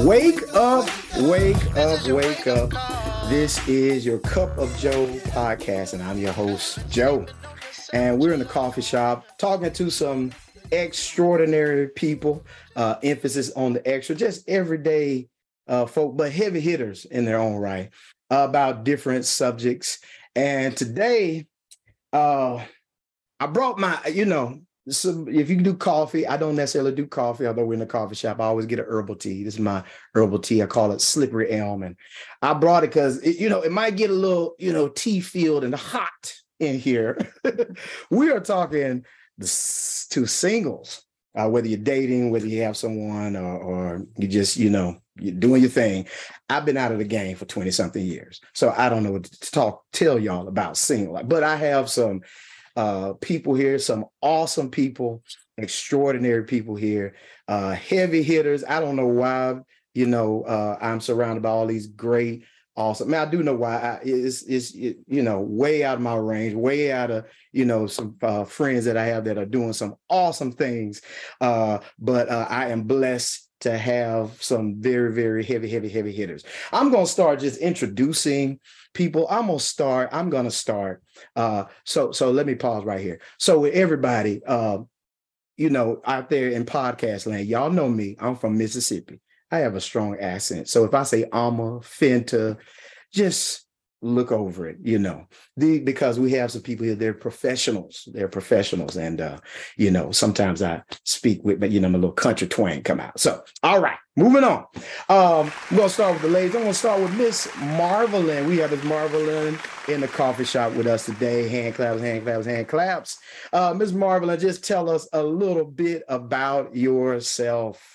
Wake up, wake up, wake up. This is your Cup of Joe podcast, and I'm your host, Joe. And we're in the coffee shop talking to some extraordinary people, uh, emphasis on the extra, just everyday uh, folk, but heavy hitters in their own right about different subjects. And today, uh, I brought my, you know, some, if you do coffee, I don't necessarily do coffee, although we're in a coffee shop. I always get an herbal tea. This is my herbal tea. I call it slippery elm. And I brought it because, you know, it might get a little, you know, tea filled and hot in here. we are talking to singles, uh, whether you're dating, whether you have someone or, or you just, you know, you're doing your thing. I've been out of the game for 20 something years. So I don't know what to talk, tell y'all about single, but I have some uh, people here, some awesome people, extraordinary people here, uh, heavy hitters. I don't know why, you know, uh, I'm surrounded by all these great, awesome. I mean, I do know why. I, it's, it's it, you know, way out of my range, way out of, you know, some uh, friends that I have that are doing some awesome things. Uh, but uh, I am blessed to have some very, very heavy, heavy, heavy hitters. I'm going to start just introducing people. I'm going to start. I'm going to start. Uh, so, so let me pause right here. So, with everybody, uh, you know, out there in podcast land, y'all know me. I'm from Mississippi. I have a strong accent. So if I say Alma, Fenta, just look over it, you know, the, because we have some people here, they're professionals, they're professionals. And, uh, you know, sometimes I speak with, but you know, my little country twang come out. So, all right, moving on. Um, going to start with the ladies. I'm to start with Miss Marvelyn. We have Miss Marvelyn in the coffee shop with us today. Hand claps, hand claps, hand claps. Uh, Miss Marvelyn, just tell us a little bit about yourself.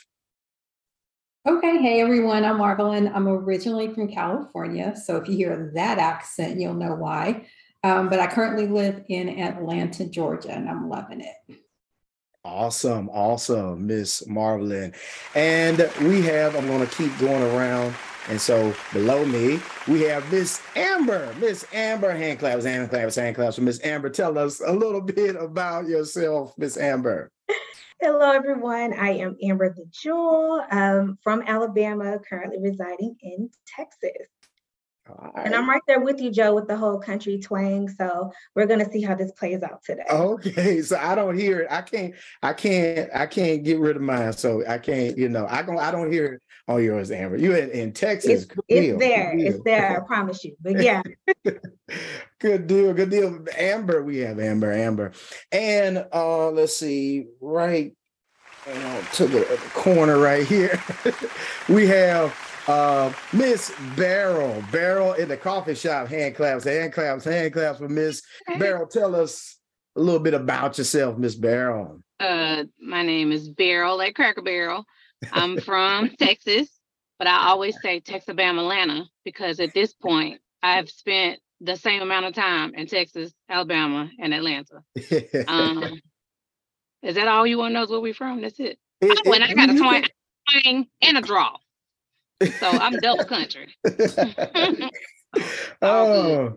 Okay, hey everyone, I'm Marvelyn. I'm originally from California. So if you hear that accent, you'll know why. Um, but I currently live in Atlanta, Georgia, and I'm loving it. Awesome, awesome, Miss Marvelyn. And we have, I'm going to keep going around. And so below me, we have Miss Amber. Miss Amber, hand claps, hand claps, hand claps. Miss Amber, tell us a little bit about yourself, Miss Amber. Hello, everyone. I am Amber the Jewel um, from Alabama, currently residing in Texas. Right. And I'm right there with you, Joe, with the whole country twang. So we're gonna see how this plays out today. Okay, so I don't hear it. I can't. I can't. I can't get rid of mine. So I can't. You know, I don't. I don't hear it on yours, Amber. You in, in Texas? It's, it's there. It's there. I promise you. But yeah. good deal. Good deal. Amber, we have Amber. Amber, and uh, let's see. Right you know, to the corner right here, we have uh, Miss Beryl. Beryl in the coffee shop. Hand claps, hand claps, hand claps for Miss Beryl. Tell us a little bit about yourself, Miss Beryl. Uh, my name is Beryl, like Cracker Barrel. I'm from Texas, but I always say Texas, Alabama, Atlanta because at this point I've spent the same amount of time in Texas, Alabama, and Atlanta. Um, is that all you want to know? Is where we from? That's it. it oh, and I got a twang and a draw. So I'm double country. oh,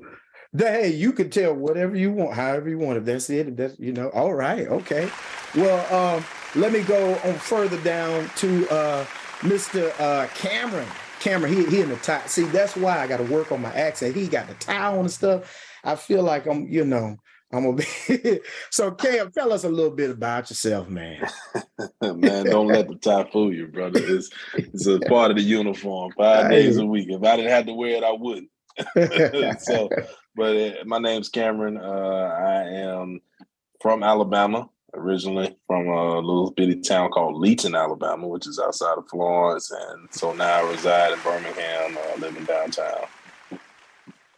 hey, you can tell whatever you want, however you want. If that's it, if that's you know, all right, okay. Well, um, let me go on further down to uh, Mr. Uh, Cameron. Cameron, he he in the top. See, that's why I got to work on my accent. He got the towel and stuff. I feel like I'm, you know, I'm gonna be so Cam, tell us a little bit about yourself, man. man, don't let the tie fool you, brother. It's it's a part of the uniform, five days a week. If I didn't have to wear it, I wouldn't. so, but uh, my name's Cameron. Uh, I am from Alabama, originally from a little bitty town called Leighton, Alabama, which is outside of Florence, and so now I reside in Birmingham, uh, living downtown.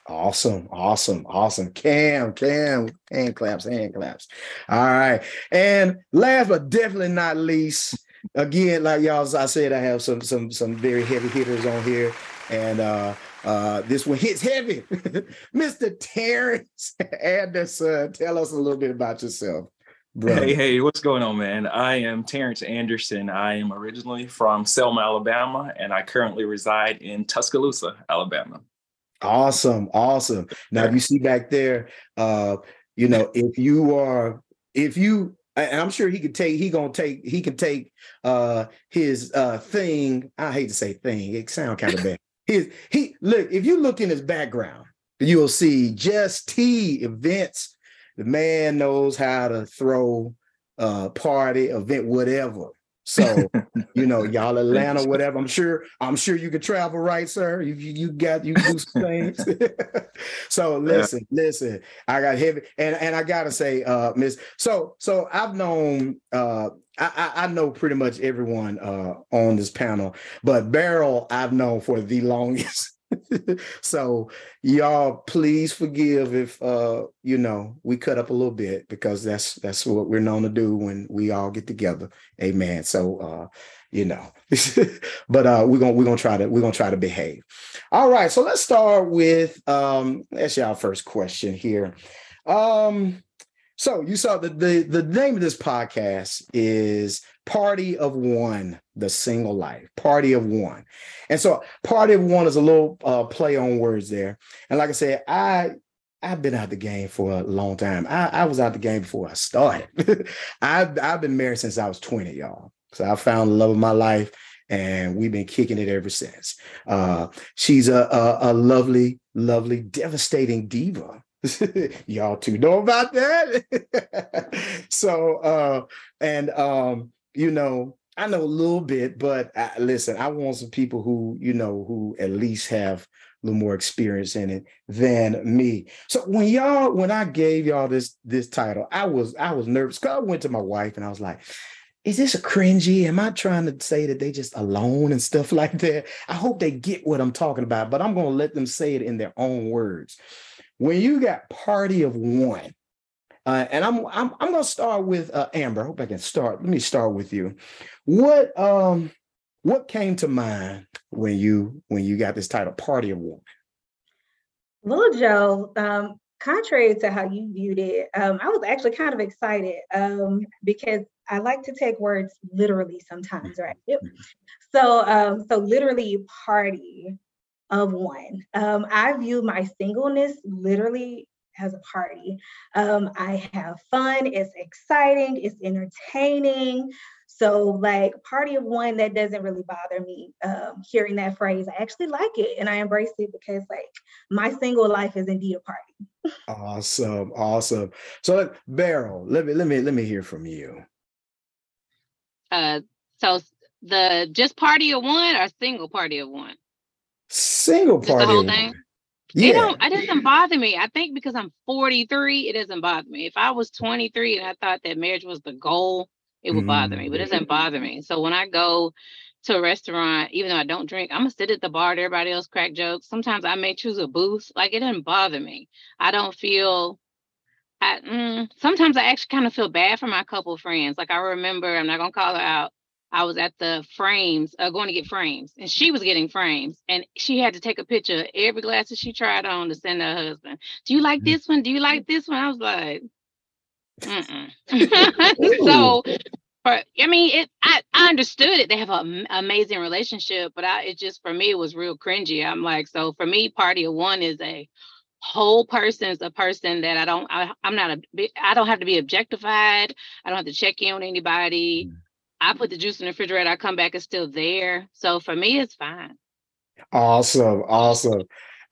Awesome, awesome, awesome. Cam, Cam, hand claps, hand claps. All right. And last but definitely not least, again, like y'all, I said, I have some some some very heavy hitters on here. And uh uh this one hits heavy. Mr. Terrence Anderson, tell us a little bit about yourself. Brother. Hey, hey, what's going on, man? I am Terrence Anderson. I am originally from Selma, Alabama, and I currently reside in Tuscaloosa, Alabama. Awesome, awesome. Now, if you see back there, uh, you know, if you are, if you I'm sure he could take he gonna take he can take uh his uh thing. I hate to say thing, it sound kind of bad. His he look, if you look in his background, you'll see just T events. The man knows how to throw a party, event, whatever. So, you know, y'all Atlanta, whatever. I'm sure, I'm sure you could travel, right, sir? You you, got you do some things. so listen, yeah. listen. I got heavy, and and I gotta say, uh, Miss. So so I've known uh I, I know pretty much everyone uh on this panel, but Beryl I've known for the longest. so y'all please forgive if uh you know we cut up a little bit because that's that's what we're known to do when we all get together. Amen. So uh you know but uh we're gonna we're gonna try to we're gonna try to behave. All right so let's start with um that's y'all first question here. Um so you saw the, the the name of this podcast is Party of One, the single life. Party of One. And so Party of One is a little uh, play on words there. And like I said, I I've been out the game for a long time. I, I was out the game before I started. I've I've been married since I was 20, y'all. So I found the love of my life and we've been kicking it ever since. Uh, she's a, a, a lovely, lovely, devastating diva. Y'all too know about that. so uh and um you know I know a little bit, but I, listen, I want some people who you know who at least have a little more experience in it than me. So when y'all, when I gave y'all this this title, I was I was nervous because I went to my wife and I was like, "Is this a cringy? Am I trying to say that they just alone and stuff like that?" I hope they get what I'm talking about, but I'm going to let them say it in their own words when you got party of one, uh, and I'm I'm I'm gonna start with uh, Amber. I hope I can start. Let me start with you. What um what came to mind when you when you got this title, Party of One? Little Joe, um, contrary to how you viewed it, um, I was actually kind of excited um, because I like to take words literally sometimes, right? Yep. Mm-hmm. So, um, so literally, party of one. Um, I view my singleness literally as a party. Um, I have fun, it's exciting, it's entertaining. So, like, party of one, that doesn't really bother me. Um, hearing that phrase, I actually like it and I embrace it because, like, my single life is indeed a party. awesome, awesome. So, Beryl, let me let me let me hear from you. Uh, so the just party of one or single party of one? Single party. the whole thing. Yeah. It don't it doesn't bother me. I think because I'm 43, it doesn't bother me. If I was 23 and I thought that marriage was the goal, it would mm. bother me, but it doesn't bother me. So when I go to a restaurant, even though I don't drink, I'm gonna sit at the bar. Everybody else crack jokes. Sometimes I may choose a booth. Like it doesn't bother me. I don't feel. I mm, sometimes I actually kind of feel bad for my couple friends. Like I remember, I'm not gonna call her out. I was at the frames, uh, going to get frames, and she was getting frames, and she had to take a picture of every glass that she tried on to send her husband. Do you like mm. this one? Do you like this one? I was like, so, but I mean, it. I, I understood it. They have an amazing relationship, but I it just for me it was real cringy. I'm like, so for me, party of one is a whole person is a person that I don't. I, I'm not a. I don't have to be objectified. I don't have to check in on anybody. I put the juice in the refrigerator, I come back, it's still there. So for me, it's fine. Awesome, awesome.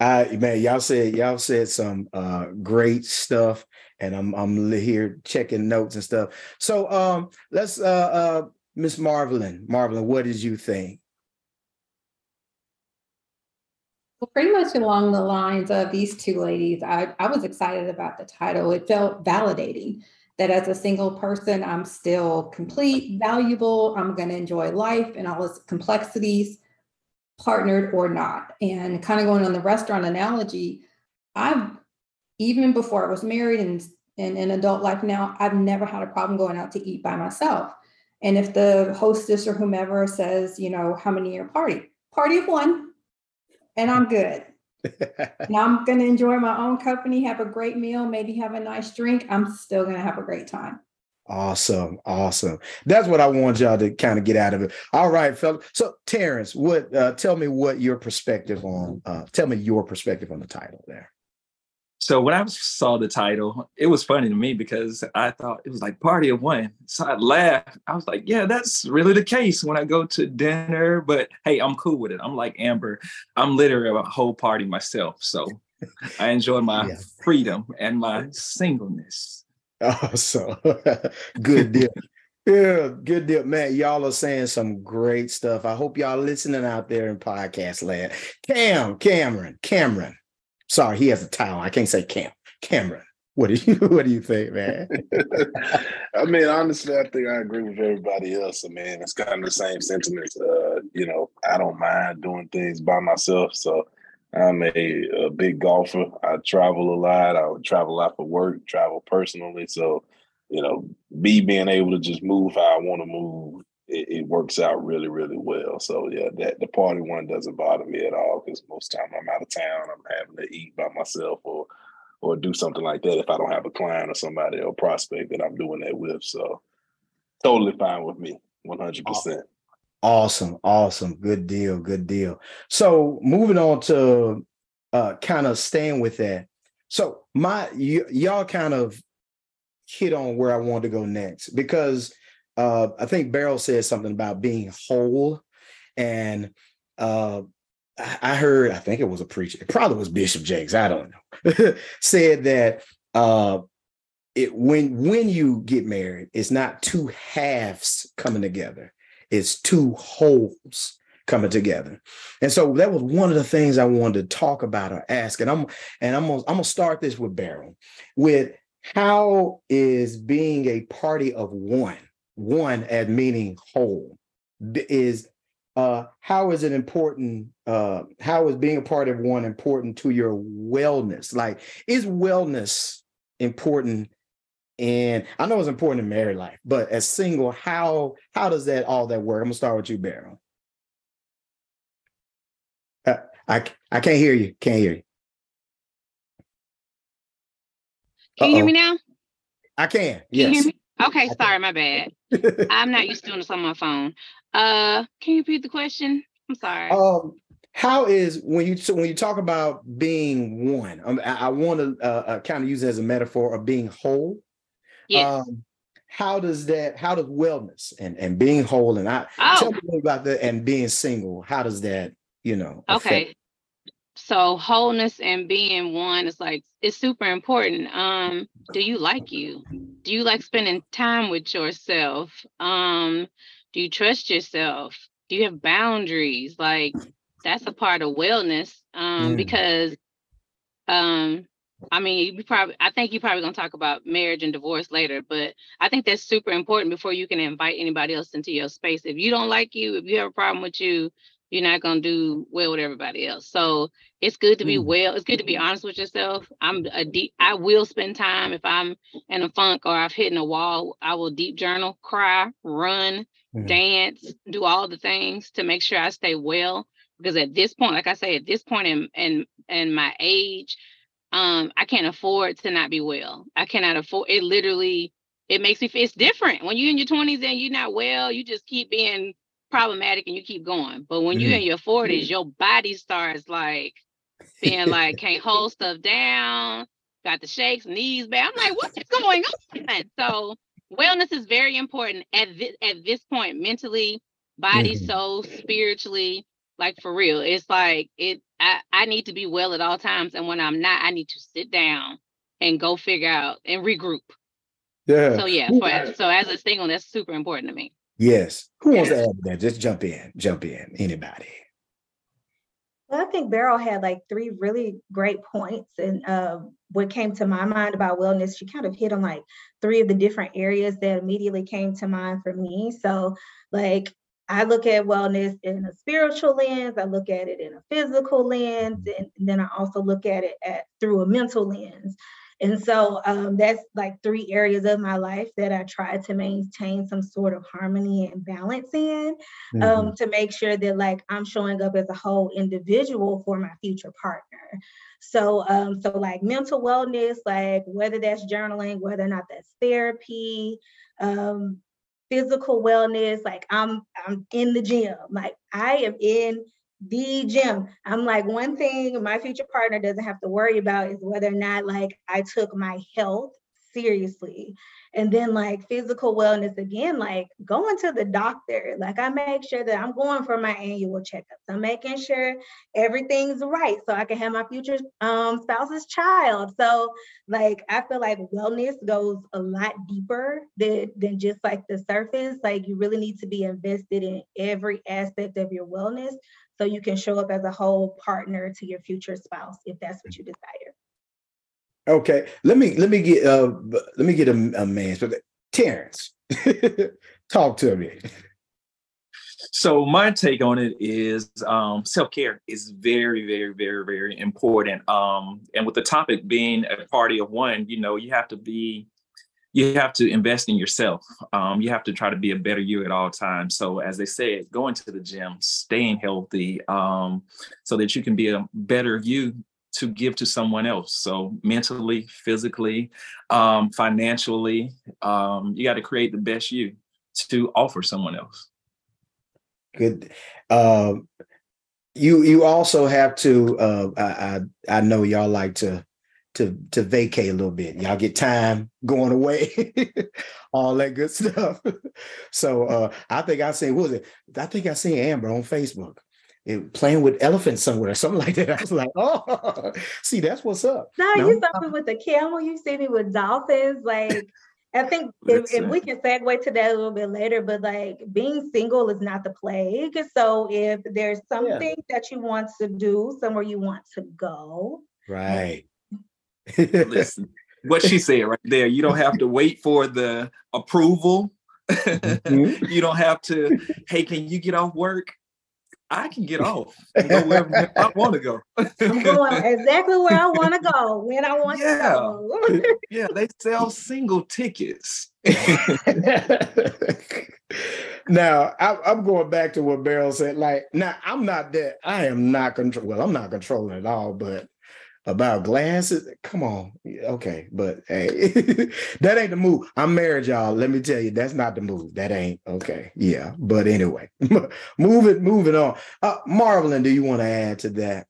Uh, man, y'all said y'all said some uh, great stuff, and I'm I'm here checking notes and stuff. So um, let's uh, uh, Miss Marvelyn, Marvelyn, what did you think? Well, pretty much along the lines of these two ladies, I, I was excited about the title. It felt validating that as a single person, I'm still complete, valuable, I'm going to enjoy life and all its complexities, partnered or not. And kind of going on the restaurant analogy, I've, even before I was married and in, adult life now, I've never had a problem going out to eat by myself. And if the hostess or whomever says, you know, how many are party? Party of one, and I'm good and I'm going to enjoy my own company, have a great meal, maybe have a nice drink. I'm still going to have a great time. Awesome. Awesome. That's what I want y'all to kind of get out of it. All right, fella. So Terrence, what uh, tell me what your perspective on uh, tell me your perspective on the title there. So when I saw the title, it was funny to me because I thought it was like party of one. So I laughed. I was like, yeah, that's really the case when I go to dinner. But hey, I'm cool with it. I'm like Amber. I'm literally a whole party myself. So I enjoy my yeah. freedom and my singleness. Awesome. good deal. Yeah, good deal, man. Y'all are saying some great stuff. I hope y'all listening out there in podcast land. Cam, Cameron, Cameron. Sorry, he has a title. I can't say Cam. Cameron. What do you What do you think, man? I mean, honestly, I think I agree with everybody else. I mean, it's kind of the same sentiments. Uh, you know, I don't mind doing things by myself. So I'm a, a big golfer. I travel a lot. I travel a lot for work, travel personally. So you know, me being able to just move how I want to move, it, it, works out really, really well. So yeah, that the party one doesn't bother me at all because most time I'm out of town, I'm having to eat by myself or or do something like that if I don't have a client or somebody or prospect that I'm doing that with. So totally fine with me, 100 percent Awesome, awesome, good deal, good deal. So moving on to uh kind of staying with that. So my y- y'all kind of hit on where I want to go next because uh, I think Beryl said something about being whole, and uh, I heard I think it was a preacher, it probably was Bishop Jakes, I don't know, said that uh, it when when you get married, it's not two halves coming together, it's two wholes coming together. And so that was one of the things I wanted to talk about or ask. And I'm and I'm gonna I'm gonna start this with Beryl with how is being a party of one, one as meaning whole, is uh, how is it important? Uh, how is being a part of one important to your wellness? Like, is wellness important? And I know it's important in married life, but as single, how how does that all that work? I'm gonna start with you, Beryl. Uh, I I can't hear you. Can't hear you. Can you hear me now? I can. Can yes. you hear me? Okay, sorry, my bad. I'm not used to doing this on my phone. Uh, can you repeat the question? I'm sorry. Um, how is when you so when you talk about being one? Um, I, I want to uh, uh, kind of use it as a metaphor of being whole. Yeah. Um, how does that? How does wellness and and being whole and I oh. tell me about that and being single? How does that? You know. Okay so wholeness and being one is like it's super important. Um do you like you? Do you like spending time with yourself? Um do you trust yourself? Do you have boundaries? Like that's a part of wellness um mm. because um I mean, you probably I think you're probably gonna talk about marriage and divorce later, but I think that's super important before you can invite anybody else into your space. If you don't like you, if you have a problem with you, you're not gonna do well with everybody else. So it's good to be mm. well. It's good to be honest with yourself. I'm a deep. I will spend time if I'm in a funk or I've hit in a wall. I will deep journal, cry, run, mm. dance, do all the things to make sure I stay well. Because at this point, like I say, at this point in in in my age, um, I can't afford to not be well. I cannot afford it. Literally, it makes me. It's different when you're in your 20s and you're not well. You just keep being problematic and you keep going. But when mm-hmm. you're in your 40s, your body starts like being like can't hold stuff down, got the shakes, knees bad. I'm like, what is going on? So wellness is very important at this at this point, mentally, body, mm-hmm. soul, spiritually, like for real. It's like it I, I need to be well at all times. And when I'm not, I need to sit down and go figure out and regroup. Yeah. So yeah, for, so as a single, that's super important to me. Yes. Who wants to add to that? Just jump in. Jump in. Anybody. Well, I think Beryl had like three really great points. And uh, what came to my mind about wellness, she kind of hit on like three of the different areas that immediately came to mind for me. So, like, I look at wellness in a spiritual lens, I look at it in a physical lens, and, and then I also look at it at, through a mental lens. And so um, that's like three areas of my life that I try to maintain some sort of harmony and balance in um, mm-hmm. to make sure that like I'm showing up as a whole individual for my future partner. So, um, so like mental wellness, like whether that's journaling, whether or not that's therapy, um, physical wellness, like I'm I'm in the gym, like I am in the gym. I'm like, one thing my future partner doesn't have to worry about is whether or not like I took my health seriously. And then like physical wellness again, like going to the doctor. Like I make sure that I'm going for my annual checkups. I'm making sure everything's right so I can have my future um, spouse's child. So like I feel like wellness goes a lot deeper than, than just like the surface. Like you really need to be invested in every aspect of your wellness so you can show up as a whole partner to your future spouse if that's what you desire. Okay, let me let me get uh let me get a, a man. So Terrence, talk to me. So my take on it is um, self-care is very, very, very, very important. Um, and with the topic being a party of one, you know, you have to be, you have to invest in yourself. Um, you have to try to be a better you at all times. So as they said, going to the gym, staying healthy, um, so that you can be a better you to give to someone else. So mentally, physically, um, financially, um, you got to create the best you to offer someone else. Good. Um, you you also have to. Uh, I, I I know y'all like to to to vacate a little bit. Y'all get time going away, all that good stuff. so uh, I think I seen what was it? I think I seen Amber on Facebook it, playing with elephants somewhere or something like that. I was like, oh, see, that's what's up. No, now, you saw me with the camel. You see me with dolphins. Like, I think if, if, we can segue to that a little bit later, but like being single is not the plague. So if there's something yeah. that you want to do, somewhere you want to go, right. Listen, what she said right there. You don't have to wait for the approval. Mm-hmm. you don't have to. Hey, can you get off work? I can get off and go wherever I want to go. I'm going exactly where I want to go when I want yeah. to go. yeah, they sell single tickets. now I, am going back to what Beryl said. Like, now I'm not that. I am not control. Well, I'm not controlling at all. But about glasses. Come on. Okay. But hey, that ain't the move. I'm married, y'all. Let me tell you, that's not the move. That ain't okay. Yeah. But anyway, moving, moving on. Uh do you want to add to that?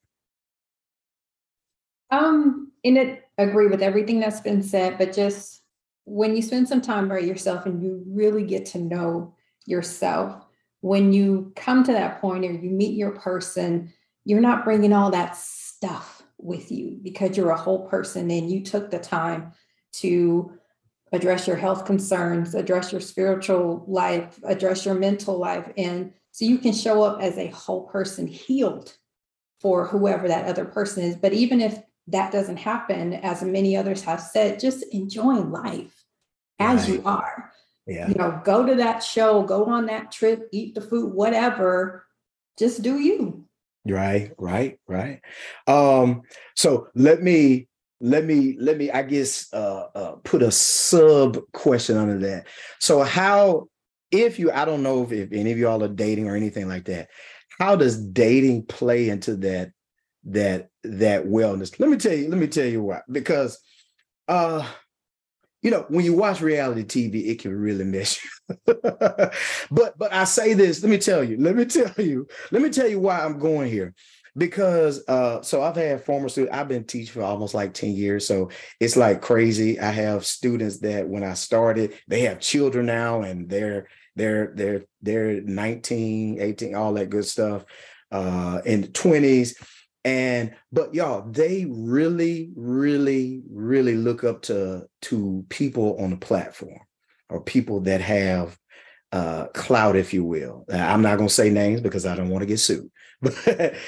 Um, in it agree with everything that's been said, but just when you spend some time by yourself and you really get to know yourself, when you come to that point or you meet your person, you're not bringing all that stuff with you because you're a whole person and you took the time to address your health concerns, address your spiritual life, address your mental life. And so you can show up as a whole person healed for whoever that other person is. But even if that doesn't happen, as many others have said, just enjoying life as right. you are. Yeah. You know, go to that show, go on that trip, eat the food, whatever. Just do you. Right, right, right. Um, so let me let me let me i guess uh, uh put a sub question under that so how if you i don't know if, if any of y'all are dating or anything like that how does dating play into that that that wellness let me tell you let me tell you why because uh you know, when you watch reality TV, it can really mess you. but but I say this, let me tell you, let me tell you, let me tell you why I'm going here. Because uh, so I've had former students, I've been teaching for almost like 10 years. So it's like crazy. I have students that when I started, they have children now and they're they're they're they're 19, 18, all that good stuff uh in the 20s and but y'all they really really really look up to to people on the platform or people that have uh clout if you will. I'm not to say names because i don't want to get sued but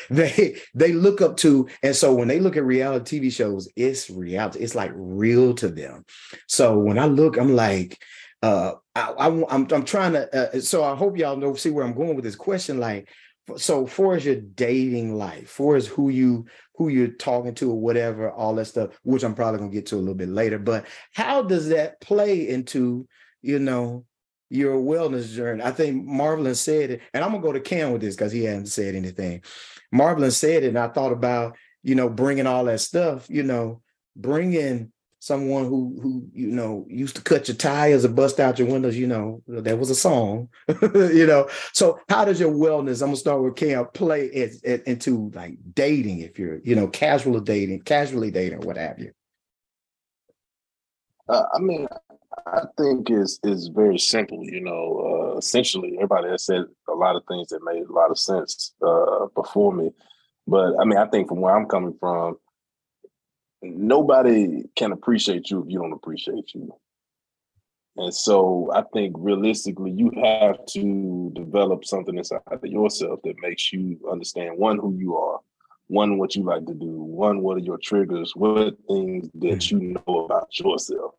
they they look up to and so when they look at reality tv shows it's reality it's like real to them. So when i look i'm like uh I am I'm, I'm trying to uh, so i hope y'all know see where i'm going with this question like so for as your dating life for as who you who you're talking to or whatever all that stuff which i'm probably going to get to a little bit later but how does that play into you know your wellness journey? I think marvelyn said it and i'm going to go to cam with this because he hasn't said anything. Marvelyn said it and i thought about you know bringing all that stuff you know bringing someone who who you know used to cut your tires or bust out your windows you know that was a song you know. So how does your wellness i'm gonna start with cam play it, it, into like dating if you're you know casual dating casually dating or what have you? Uh, i mean i think is is very simple you know uh, essentially everybody has said a lot of things that made a lot of sense uh, before me. But i mean i think from where i'm coming from nobody can appreciate you if you don't appreciate you. And so I think realistically, you have to develop something inside of yourself that makes you understand one, who you are, one, what you like to do, one, what are your triggers, what things that mm. you know about yourself.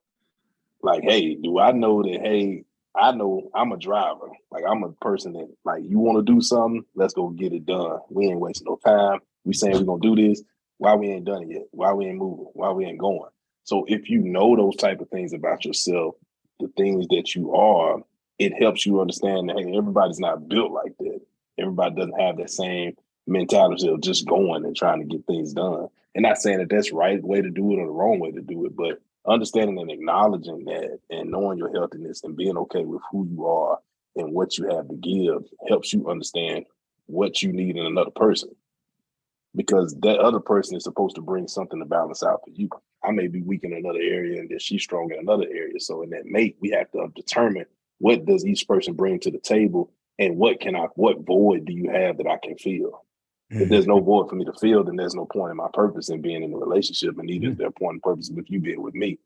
Like, hey, do I know that, hey, I know I'm a driver. Like, I'm a person that, like, you want to do something, let's go get it done. We ain't wasting no time. We saying we're to do this why we ain't done it yet, why we ain't moving, why we ain't going. So if you know those type of things about yourself, the things that you are, it helps you understand that hey, everybody's not built like that. Everybody doesn't have that same mentality of just going and trying to get things done. And not saying that that's right way to do it or the wrong way to do it, but understanding and acknowledging that and knowing your healthiness and being okay with who you are and what you have to give helps you understand what you need in another person because that other person is supposed to bring something to balance out for you. I may be weak in another area and then she's strong in another area. So in that mate, we have to determine what does each person bring to the table and what can I what void do you have that I can fill? Mm-hmm. If there's no void for me to fill, then there's no point in my purpose in being in a relationship, and neither mm-hmm. is there a point and purpose with you being with me.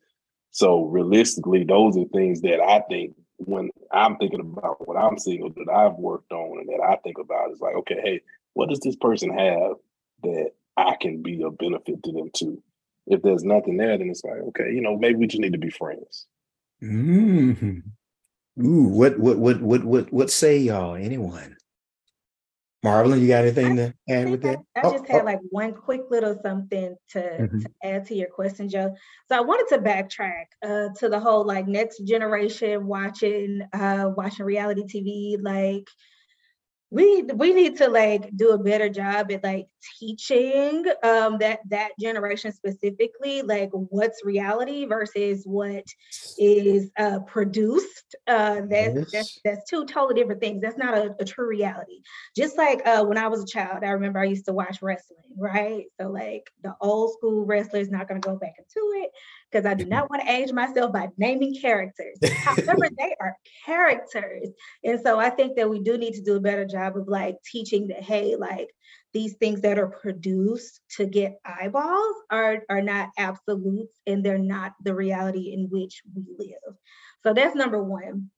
So realistically, those are things that I think when I'm thinking about what I'm single that I've worked on and that I think about is like, okay, hey, what does this person have that I can be a benefit to them too. If there's nothing there, then it's like, okay, you know, maybe we just need to be friends. Mm-hmm. Ooh, what what what what what what say y'all? Anyone? Marvelyn, you got anything to add with that? I, I just oh, had oh. like one quick little something to, mm-hmm. to, add to your question, Joe. So I wanted to backtrack uh, to the whole like next generation watching uh, watching reality TV, like we we need to like do a better job at like teaching um that that generation specifically like what's reality versus what is uh produced uh that's yes. that's that's two totally different things that's not a, a, true reality just like uh when i was a child i remember i used to watch wrestling right so like the old school wrestlers not going to go back into it because I do not want to age myself by naming characters. However, they are characters. And so I think that we do need to do a better job of like teaching that, hey, like these things that are produced to get eyeballs are, are not absolutes and they're not the reality in which we live. So that's number one.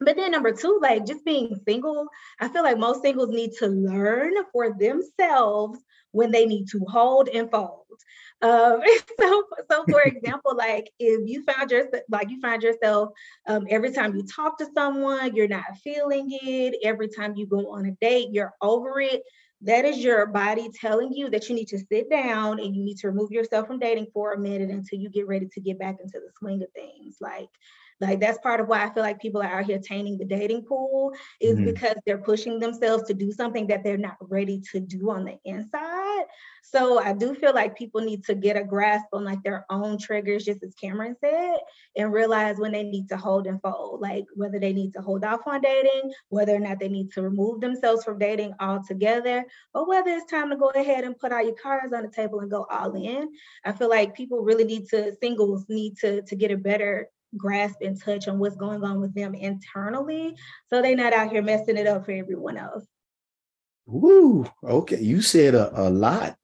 But then number two, like just being single, I feel like most singles need to learn for themselves when they need to hold and fold. Um, so, so for example, like if you found yourself, like you find yourself um, every time you talk to someone, you're not feeling it. Every time you go on a date, you're over it. That is your body telling you that you need to sit down and you need to remove yourself from dating for a minute until you get ready to get back into the swing of things. Like like that's part of why I feel like people are out here tainting the dating pool is mm-hmm. because they're pushing themselves to do something that they're not ready to do on the inside. So I do feel like people need to get a grasp on like their own triggers, just as Cameron said, and realize when they need to hold and fold, like whether they need to hold off on dating, whether or not they need to remove themselves from dating altogether, or whether it's time to go ahead and put all your cards on the table and go all in. I feel like people really need to, singles need to, to get a better grasp and touch on what's going on with them internally so they're not out here messing it up for everyone else. Ooh, okay. You said a, a lot.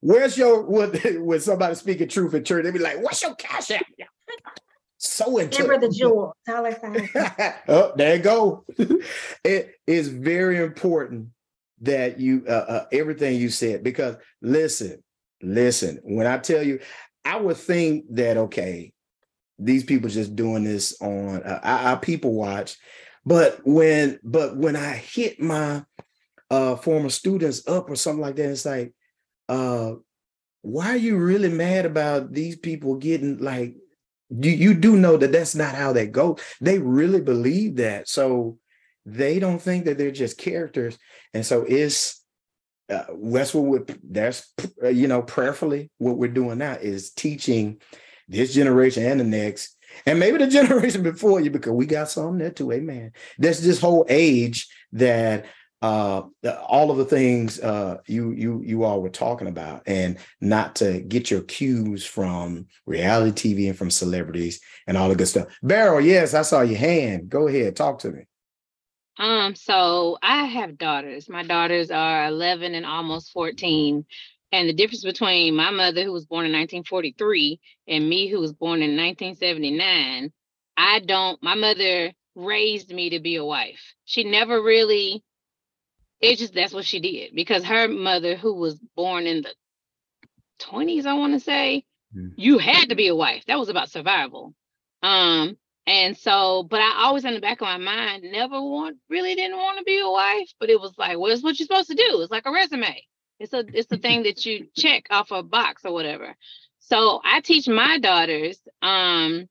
Where's your when, when somebody speaking truth in church, they be like, what's your cash app? So into Remember the jewel. dollar sign. oh, there you go. it is very important that you uh, uh, everything you said because listen, listen. When I tell you, I would think that okay, these people just doing this on uh, I, I people watch. But when but when i hit my uh former students up or something like that it's like uh why are you really mad about these people getting like you, you do know that that's not how they go. They really believe that. So they don't think that they're just characters. And so it's uh, that's what we're that's you know prayerfully what we're doing now is teaching this generation and the next, and maybe the generation before you, because we got some there too. Amen. There's this whole age that uh, all of the things uh, you you you all were talking about, and not to get your cues from reality TV and from celebrities and all the good stuff. Beryl, yes, I saw your hand. Go ahead, talk to me. Um, so I have daughters. My daughters are 11 and almost 14. And the difference between my mother, who was born in 1943, and me, who was born in 1979, I don't, my mother raised me to be a wife. She never really it's just that's what she did because her mother, who was born in the 20s, I want to say, mm. you had to be a wife. That was about survival. Um, and so, but I always in the back of my mind never want really didn't want to be a wife, but it was like, well, it's what you're supposed to do. It's like a resume. It's a it's the thing that you check off a box or whatever. So I teach my daughters, um,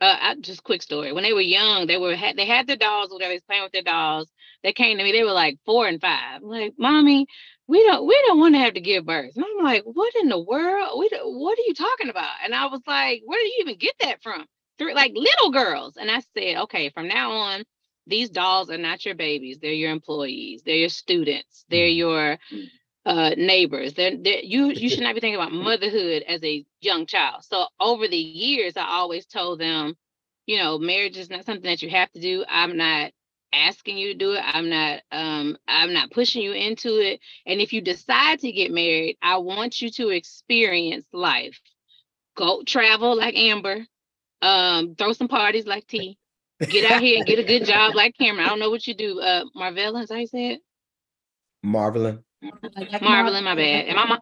uh, I, just quick story. When they were young, they were had, they had their dolls, whatever. They was playing with their dolls. They came to me. They were like four and five. I'm like, mommy, we don't we don't want to have to give birth. And I'm like, what in the world? We what are you talking about? And I was like, where do you even get that from? Through like little girls. And I said, okay, from now on, these dolls are not your babies. They're your employees. They're your students. They're mm. your uh, neighbors. They're, they're, you you should not be thinking about motherhood as a young child. So over the years, I always told them, you know, marriage is not something that you have to do. I'm not asking you to do it. I'm not um I'm not pushing you into it. And if you decide to get married, I want you to experience life. Go travel like Amber. Um, throw some parties like T. Get out here and get a good job like Cameron. I don't know what you do. Uh Marvella, is that how you say it? Marvelyn. Marvelyn, my bad. Am I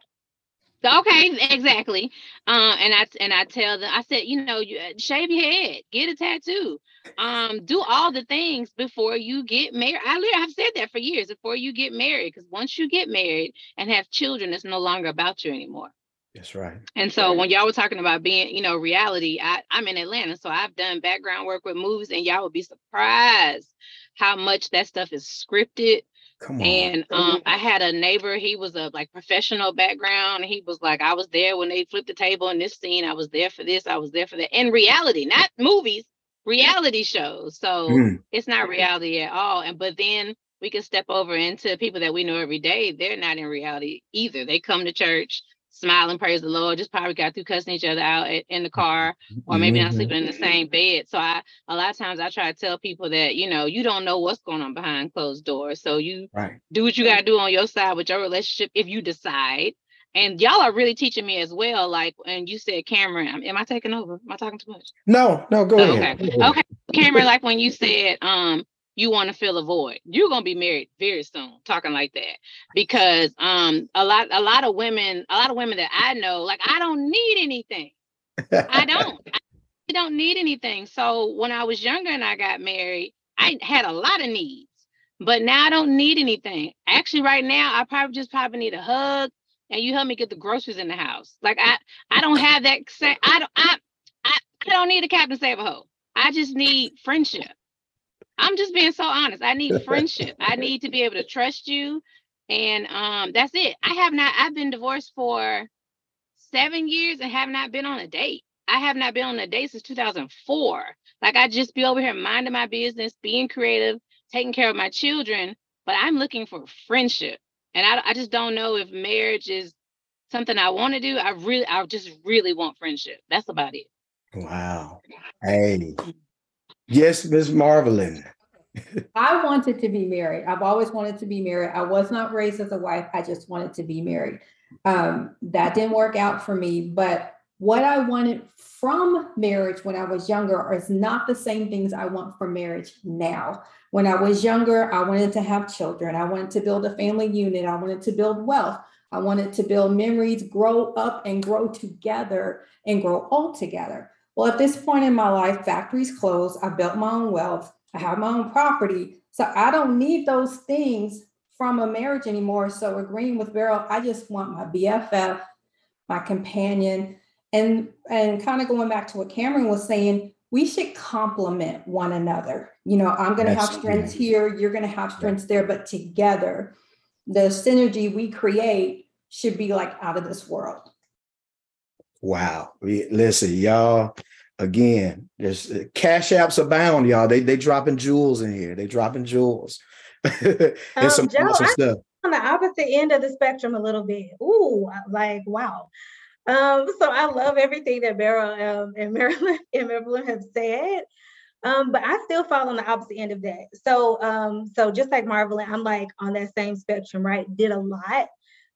okay, exactly. Um, and I and I tell them, I said, you know, you uh, shave your head, get a tattoo, um, do all the things before you get married. I literally have said that for years before you get married, because once you get married and have children, it's no longer about you anymore. That's right. And so when y'all were talking about being, you know, reality, I, I'm in Atlanta, so I've done background work with movies, and y'all would be surprised how much that stuff is scripted Come on. And um, I had a neighbor, he was a like professional background. He was like, I was there when they flipped the table in this scene. I was there for this, I was there for that. In reality, not movies, reality shows. So mm. it's not reality at all. And but then we can step over into people that we know every day. They're not in reality either. They come to church, smile and praise the Lord. Just probably got through cussing each other out in the car, or maybe mm-hmm. not sleeping in the same bed. So I, a lot of times, I try to tell people that you know you don't know what's going on behind closed doors. So you right. do what you got to do on your side with your relationship if you decide. And y'all are really teaching me as well. Like, and you said, Cameron, am I taking over? Am I talking too much? No, no, go oh, ahead. Okay, okay, Cameron. Like when you said, um, you want to fill a void you're going to be married very soon talking like that. Because um a lot a lot of women a lot of women that i know like i don't need anything. I don't. I don't need anything. So when i was younger and i got married i had a lot of needs but now i don't need anything. Actually right now i probably just probably need a hug and you help me get the groceries in the house. Like i i don't have that i don't i i, I don't need a captain save a hoe. I just need friendship I'm just being so honest. I need friendship. I need to be able to trust you. And um, that's it. I have not, I've been divorced for seven years and have not been on a date. I have not been on a date since 2004. Like I just be over here minding my business, being creative, taking care of my children, but I'm looking for friendship. And I, I just don't know if marriage is something I want to do. I really, I just really want friendship. That's about it. Wow. Hey, Yes, Miss Marvelyn. I wanted to be married. I've always wanted to be married. I was not raised as a wife. I just wanted to be married. Um, that didn't work out for me. But what I wanted from marriage when I was younger is not the same things I want from marriage now. When I was younger, I wanted to have children. I wanted to build a family unit. I wanted to build wealth. I wanted to build memories, grow up and grow together and grow old together. Well, at this point in my life, factories closed. I built my own wealth. I have my own property. So I don't need those things from a marriage anymore. So agreeing with Beryl, I just want my BFF, my companion, and and kind of going back to what Cameron was saying, we should complement one another. You know, I'm going to have strengths here, you're going to have strengths there, but together, the synergy we create should be like out of this world. Wow. Listen, y'all. Again, there's uh, cash apps abound, y'all. They they dropping jewels in here. They dropping jewels. um, some Joe, awesome stuff. On the opposite end of the spectrum, a little bit. Ooh, like wow. Um, so I love everything that Beryl um, and Marilyn and Marilyn have said. Um, but I still fall on the opposite end of that. So, um, so just like Marvel, I'm like on that same spectrum, right? Did a lot,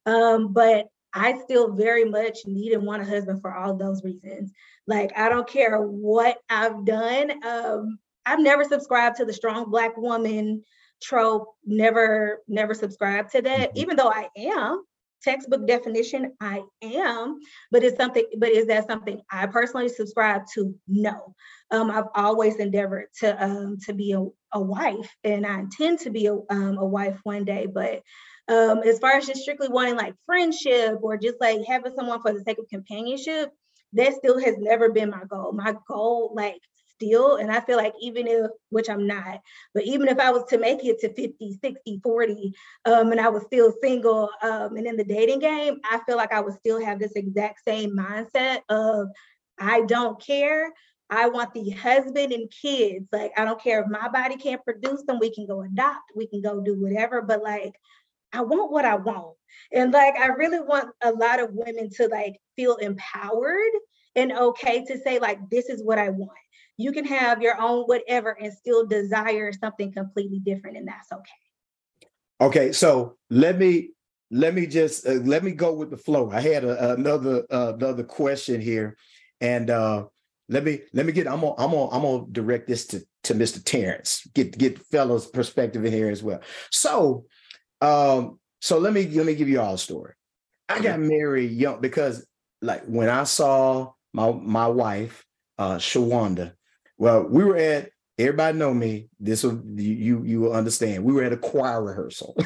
um, but I still very much need and want a husband for all those reasons. Like I don't care what I've done. Um, I've never subscribed to the strong black woman trope. Never, never subscribed to that. Mm-hmm. Even though I am, textbook definition i am but it's something but is that something i personally subscribe to no um, i've always endeavored to um, to be a, a wife and i intend to be a, um, a wife one day but um, as far as just strictly wanting like friendship or just like having someone for the sake of companionship that still has never been my goal my goal like still and i feel like even if which i'm not but even if i was to make it to 50 60 40 um, and i was still single um, and in the dating game i feel like i would still have this exact same mindset of i don't care I want the husband and kids. Like, I don't care if my body can't produce them, we can go adopt, we can go do whatever. But like, I want what I want. And like, I really want a lot of women to like feel empowered and okay to say, like, this is what I want. You can have your own whatever and still desire something completely different and that's okay. Okay so let me let me just uh, let me go with the flow. I had a, another uh, another question here and uh let me let me get i'm gonna i'm gonna i'm gonna direct this to to mr terrence get get fellows perspective in here as well. So um so let me let me give you all a story i got married young because like when i saw my my wife uh shawanda well, we were at everybody know me. This will you you will understand. We were at a choir rehearsal,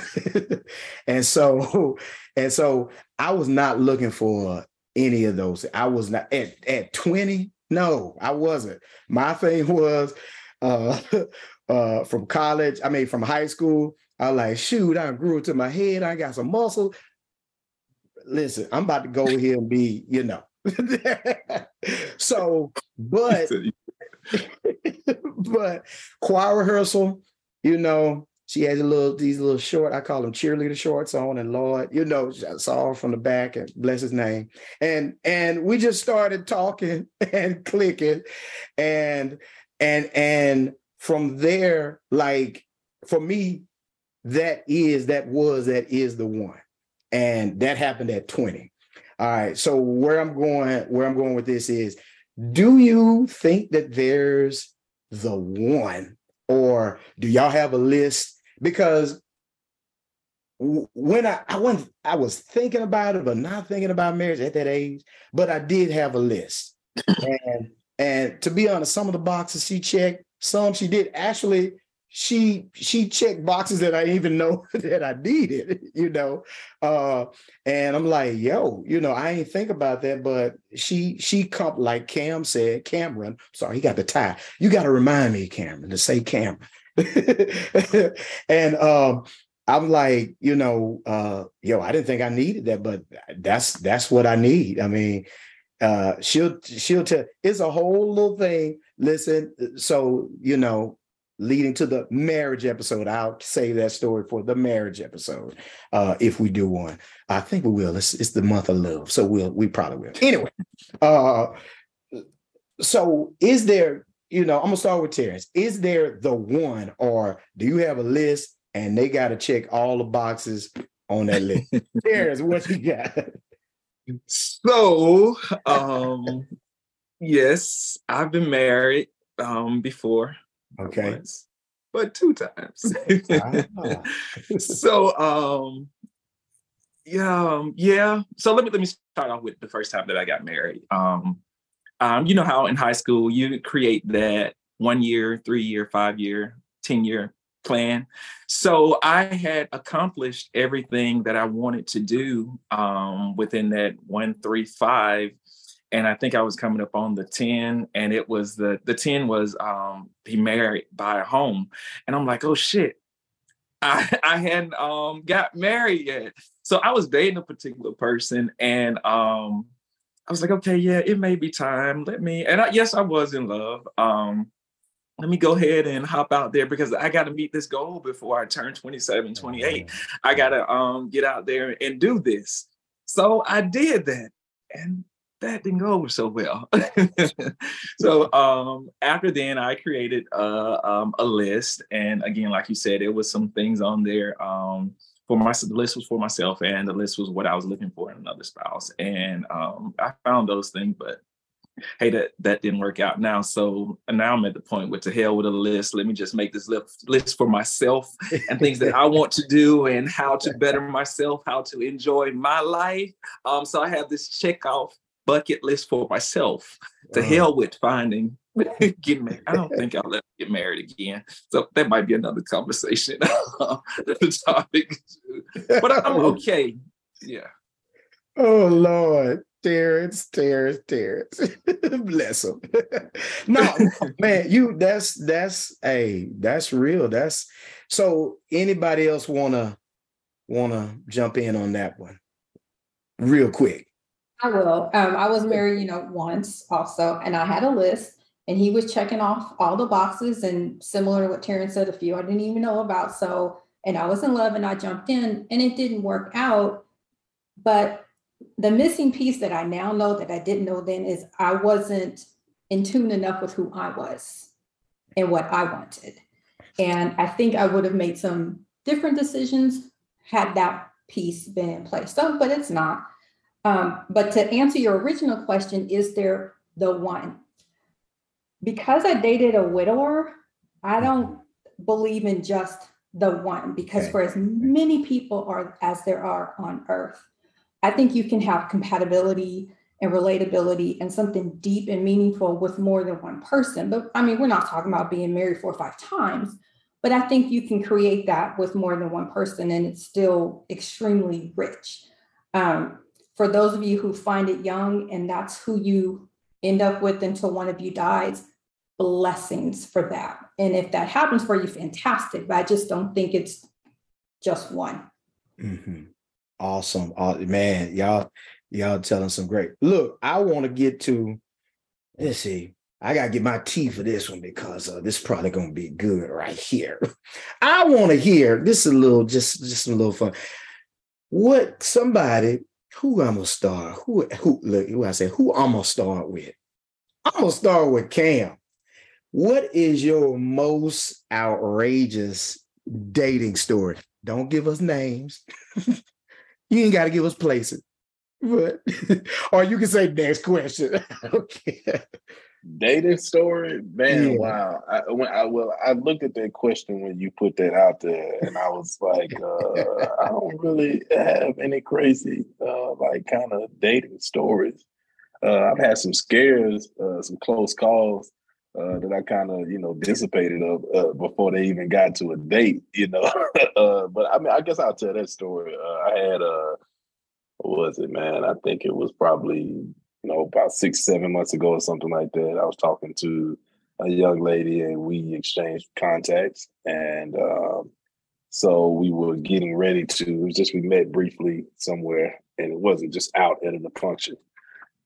and so and so I was not looking for any of those. I was not at at twenty. No, I wasn't. My thing was uh, uh, from college. I mean, from high school. I like, shoot, I grew it to my head. I got some muscle. Listen, I'm about to go here and be, you know. so, but but choir rehearsal, you know, she has a little these little short, I call them cheerleader shorts on, and Lord, you know, I saw her from the back and bless his name. And and we just started talking and clicking. And and and from there, like for me, that is, that was, that is the one. And that happened at 20. All right. So where I'm going, where I'm going with this is do you think that there's the one, or do y'all have a list? Because when I I went I was thinking about it, but not thinking about marriage at that age. But I did have a list, and and to be honest, some of the boxes she checked, some she did actually she she checked boxes that I even know that I needed, you know. Uh, and I'm like, yo, you know, I ain't think about that, but she she come like Cam said, Cameron. Sorry, he got the tie. You got to remind me, Cameron, to say Cameron. and um, I'm like, you know, uh, yo, I didn't think I needed that, but that's that's what I need. I mean, uh, she'll she'll tell it's a whole little thing. Listen, so you know, leading to the marriage episode. I'll save that story for the marriage episode uh, if we do one. I think we will. It's, it's the month of love, so we'll we probably will. Anyway, uh, so is there? You know, I'm gonna start with Terrence. Is there the one, or do you have a list and they got to check all the boxes on that list? Terrence, what you got? So, um, yes, I've been married um, before. Okay. Once, but two times. ah. so um yeah, um, yeah. So let me let me start off with the first time that I got married. Um, um, you know how in high school you create that one year, three year, five year, 10 year plan. So I had accomplished everything that I wanted to do um, within that one, three, five and I think I was coming up on the 10 and it was the the 10 was um be married buy a home and I'm like oh shit I I hadn't um got married yet so I was dating a particular person and um I was like, okay, yeah, it may be time. Let me, and I, yes, I was in love. Um, let me go ahead and hop out there because I got to meet this goal before I turn 27, 28. I got to um, get out there and do this. So I did that. And that didn't go over so well. so um, after then, I created uh, um, a list, and again, like you said, it was some things on there. Um, for my the list was for myself, and the list was what I was looking for in another spouse, and um, I found those things, but hey, that that didn't work out now. So now I'm at the point with the hell with a list. Let me just make this list for myself and things that I want to do and how to better myself, how to enjoy my life. Um, so I have this check off bucket list for myself. To uh, hell with finding getting married. I don't think I'll ever get married again. So that might be another conversation topic. But I'm okay. Yeah. Oh Lord. Terrence, Terrence, Terrence. Bless him. no, man, you that's that's hey, that's real. That's so anybody else wanna wanna jump in on that one real quick. I will. Um, I was married, you know, once also, and I had a list, and he was checking off all the boxes, and similar to what Terrence said, a few I didn't even know about. So, and I was in love, and I jumped in, and it didn't work out. But the missing piece that I now know that I didn't know then is I wasn't in tune enough with who I was and what I wanted. And I think I would have made some different decisions had that piece been in place. So, but it's not. Um, but to answer your original question, is there the one? Because I dated a widower, I don't believe in just the one because okay. for as many people are as there are on earth, I think you can have compatibility and relatability and something deep and meaningful with more than one person. But I mean, we're not talking about being married four or five times, but I think you can create that with more than one person and it's still extremely rich. Um, for those of you who find it young and that's who you end up with until one of you dies, blessings for that. And if that happens for you, fantastic. But I just don't think it's just one. Mm-hmm. Awesome. Uh, man, y'all, y'all telling some great. Look, I want to get to, let's see. I gotta get my tea for this one because uh, this is probably gonna be good right here. I want to hear this is a little, just just a little fun. What somebody who I'm gonna start? Who who look who I say who I'm gonna start with? I'm gonna start with Cam. What is your most outrageous dating story? Don't give us names. you ain't got to give us places, but or you can say next question. okay dating story, man. Yeah. Wow. I, when I well, I looked at that question when you put that out there, and I was like, uh, I don't really have any crazy, uh, like, kind of dating stories. Uh, I've had some scares, uh, some close calls uh, that I kind of, you know, dissipated of uh, before they even got to a date, you know. but I mean, I guess I'll tell that story. I had a, what was it, man? I think it was probably you know, about six, seven months ago or something like that, I was talking to a young lady and we exchanged contacts. And um, so we were getting ready to, it was just we met briefly somewhere and it wasn't just out at an function.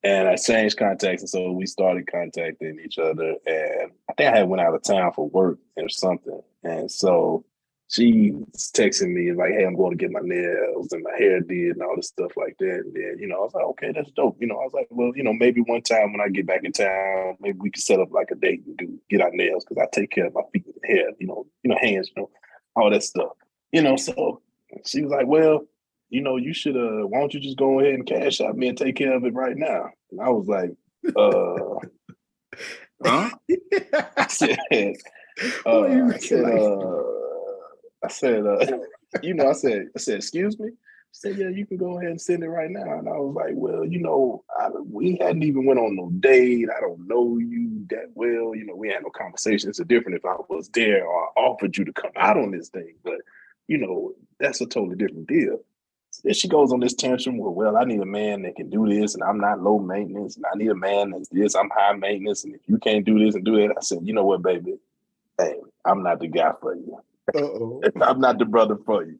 And I changed contacts. And so we started contacting each other. And I think I had went out of town for work or something. And so she's texting me like, "Hey, I'm going to get my nails and my hair did and all this stuff like that." And then, you know, I was like, "Okay, that's dope." You know, I was like, "Well, you know, maybe one time when I get back in town, maybe we could set up like a date and do get our nails because I take care of my feet and hair, you know, you know, hands, you know, all that stuff, you know." So she was like, "Well." You know, you should uh why don't you just go ahead and Cash App me and take care of it right now? And I was like, uh huh? I said, uh, I said, uh I said, uh, you know, I said, I said, excuse me. She said, yeah, you can go ahead and send it right now. And I was like, well, you know, I, we hadn't even went on no date. I don't know you that well. You know, we had no conversation. It's a different if I was there or I offered you to come out on this thing. But, you know, that's a totally different deal. Then she goes on this tantrum where, well, I need a man that can do this, and I'm not low maintenance, and I need a man that's this, I'm high maintenance, and if you can't do this and do that, I said, you know what, baby, hey, I'm not the guy for you I'm not the brother for you,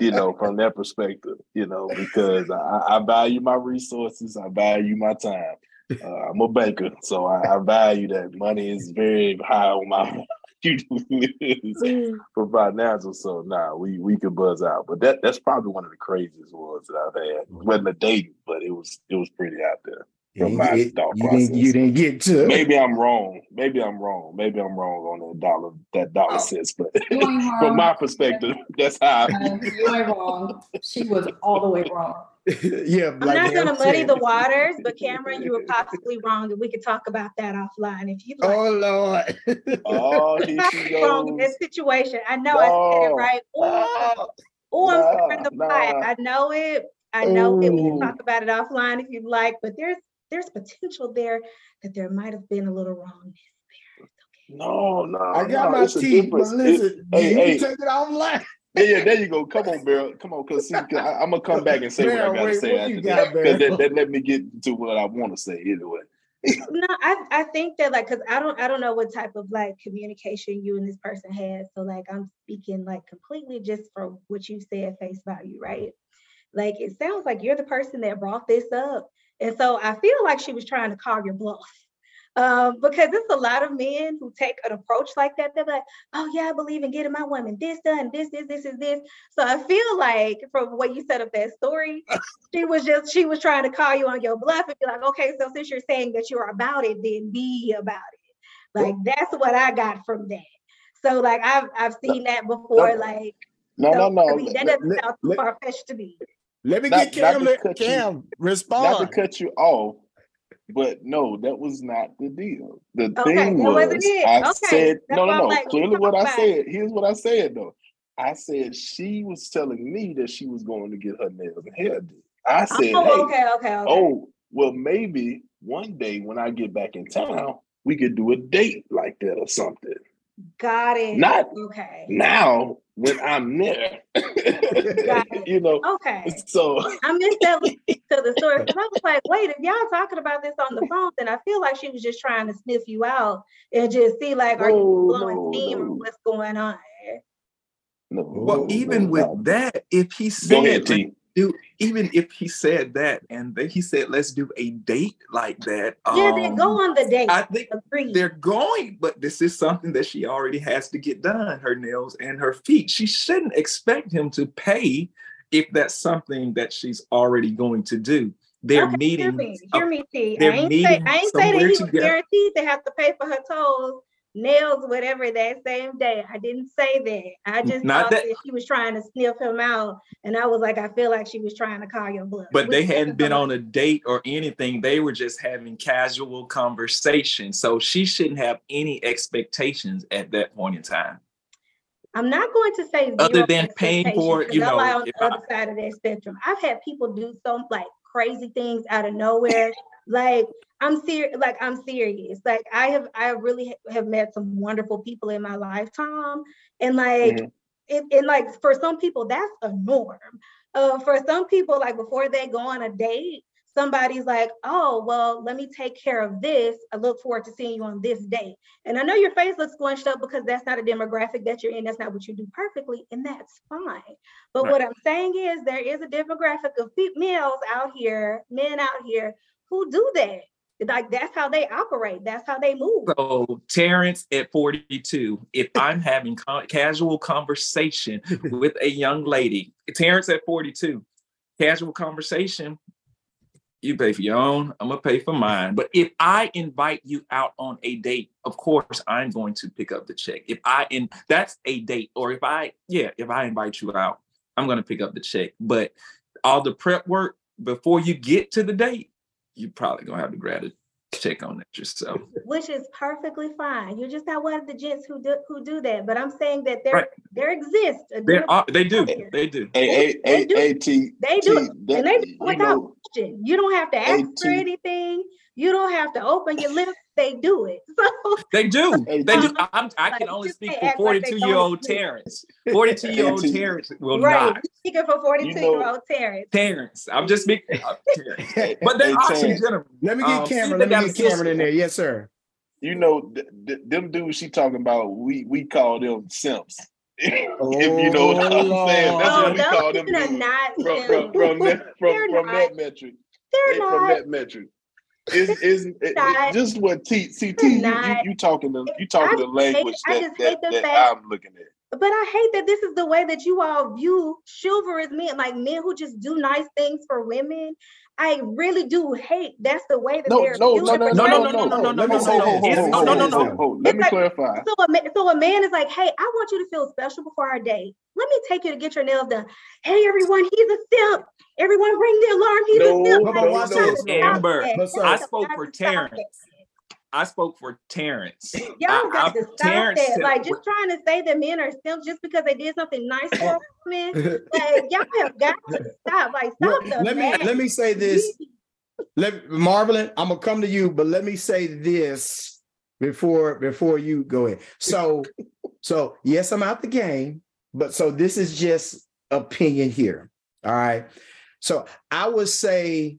you know, from that perspective, you know, because I, I value my resources, I value my time. Uh, I'm a banker, so I, I, value that. Money is very high on my for financial. So nah, we we could buzz out. But that that's probably one of the craziest ones that I've had. It wasn't a date, but it was it was pretty out there from my you, thought you process. Didn't, you didn't get to. Maybe I'm wrong. Maybe I'm wrong. Maybe I'm wrong on that dollar that dollar oh. sense. But from my perspective, that's how. I, uh, you ain't wrong. She was all the way wrong. yeah, I'm like not going to muddy the waters, but Cameron, you were possibly wrong, and we could talk about that offline if you like. Oh Lord! oh, here wrong in this situation. I know no. I said it right. Oh, oh I'm no, the no. I know it. I know it. We can talk about it offline if you'd like, but there's there's potential there that there might have been a little wrongness there. Okay. No, no, I got no, my teeth, but listen, it, hey, hey, take it offline. yeah, yeah, there you go. Come on, Beryl. Come on, because I, am gonna come back and say Beryl, what I gotta wait, say after got, that, that, that. Let me get to what I want to say anyway. no, I, I think that like because I don't I don't know what type of like communication you and this person had. So like I'm speaking like completely just from what you said face value, right? Like it sounds like you're the person that brought this up. And so I feel like she was trying to call your bluff. Um, because it's a lot of men who take an approach like that. They're like, oh yeah, I believe in getting my woman this done, this, this, this is this. So I feel like from what you said of that story, she was just she was trying to call you on your bluff and be like, okay, so since you're saying that you're about it, then be about it. Like that's what I got from that. So like I've I've seen that before. Like no, so, no, no. I mean, that doesn't sound too far fetched to me. Let me not, get Cam. Let Cam you, respond. Not to cut you off, but no, that was not the deal. The okay, thing was, I okay. said, That's no, no, no. Like, Clearly, what I said. Here's what I said though. I said she was telling me that she was going to get her nails and hair done. I said, oh, hey, okay, okay, okay. Oh, well, maybe one day when I get back in town, we could do a date like that or something. Got it. Not okay. Now when I'm there. you know. Okay. So I missed that to the story because I was like, wait, if y'all talking about this on the phone, then I feel like she was just trying to sniff you out and just see like, are you oh, blowing no, steam no. or what's going on? No, well, even with that, if he said, ahead, do even if he said that and then he said let's do a date like that yeah um, they go on the date i think Agreed. they're going but this is something that she already has to get done her nails and her feet she shouldn't expect him to pay if that's something that she's already going to do they're okay, meeting hear me, hear me T. I ain't say, I ain't say that he was guaranteed to have to pay for her toes nails, whatever, that same day. I didn't say that. I just Not thought that, that she was trying to sniff him out. And I was like, I feel like she was trying to call your bluff. But they hadn't been on a date or anything. They were just having casual conversation. So she shouldn't have any expectations at that point in time. I'm not going to say other than paying for it, you know. on the other I, side of that spectrum. I've had people do some like crazy things out of nowhere. like I'm serious. Like I'm serious. Like I have, I really have met some wonderful people in my lifetime, and like, mm-hmm. it, and like for some people that's a norm. Uh, for some people, like before they go on a date, somebody's like, "Oh, well, let me take care of this. I look forward to seeing you on this date." And I know your face looks squished up because that's not a demographic that you're in. That's not what you do perfectly, and that's fine. But right. what I'm saying is, there is a demographic of males out here, men out here who do that like that's how they operate. That's how they move. So Terrence at 42, if I'm having ca- casual conversation with a young lady, Terrence at 42, casual conversation, you pay for your own, I'm gonna pay for mine. But if I invite you out on a date, of course I'm going to pick up the check. If I and that's a date, or if I, yeah, if I invite you out, I'm gonna pick up the check. But all the prep work before you get to the date, you probably gonna have to grab it check on that yourself. Which is perfectly fine. You're just not one of the gents who do who do that. But I'm saying that there right. there exists. There are, they do. They do. They, they, do. They do. They do. And they do without question. You don't have to ask for anything. You don't have to open your lips. They do it. So they do. They do. I'm, i can only speak for 42 like year old Terrence. 42 year old Terrence will right. not. Speaking for 42 you know, year old Terrence. Terrence. I'm just speaking. but there are some gentlemen. Let me get um, Cameron. Let me get Cameron in there. Yes, sir. You know, th- th- them dudes she talking about, we we call them simps. if you know what I'm oh, saying. That's oh, what we call them not from, from, from, that, from, from that metric. They're not. From that metric. Is is it, just what T C T you, you, you talking the you talking the language hate, that, that, that fact, I'm looking at. But I hate that this is the way that you all view chivalrous men, like men who just do nice things for women. I really do hate that's the way that no, they're no, no, no, no, no, no, no, no, no, no, no, no, no, no, no. Let me clarify. So a, man, so a man is like, hey, I want you to feel special before our date. Let me take you to get your nails done. Hey, everyone, he's a simp. Everyone ring the alarm. He's no, a simp. No, no, no, Amber, I spoke for Terrence. I spoke for Terrence. Y'all got I, to stop Terrence that. Like just trying to say that men are simps just because they did something nice for women. like y'all have got to stop. Like stop let, let me let me say this. Let Marvelyn, I'm gonna come to you, but let me say this before before you go in. So so yes, I'm out the game, but so this is just opinion here. All right. So I would say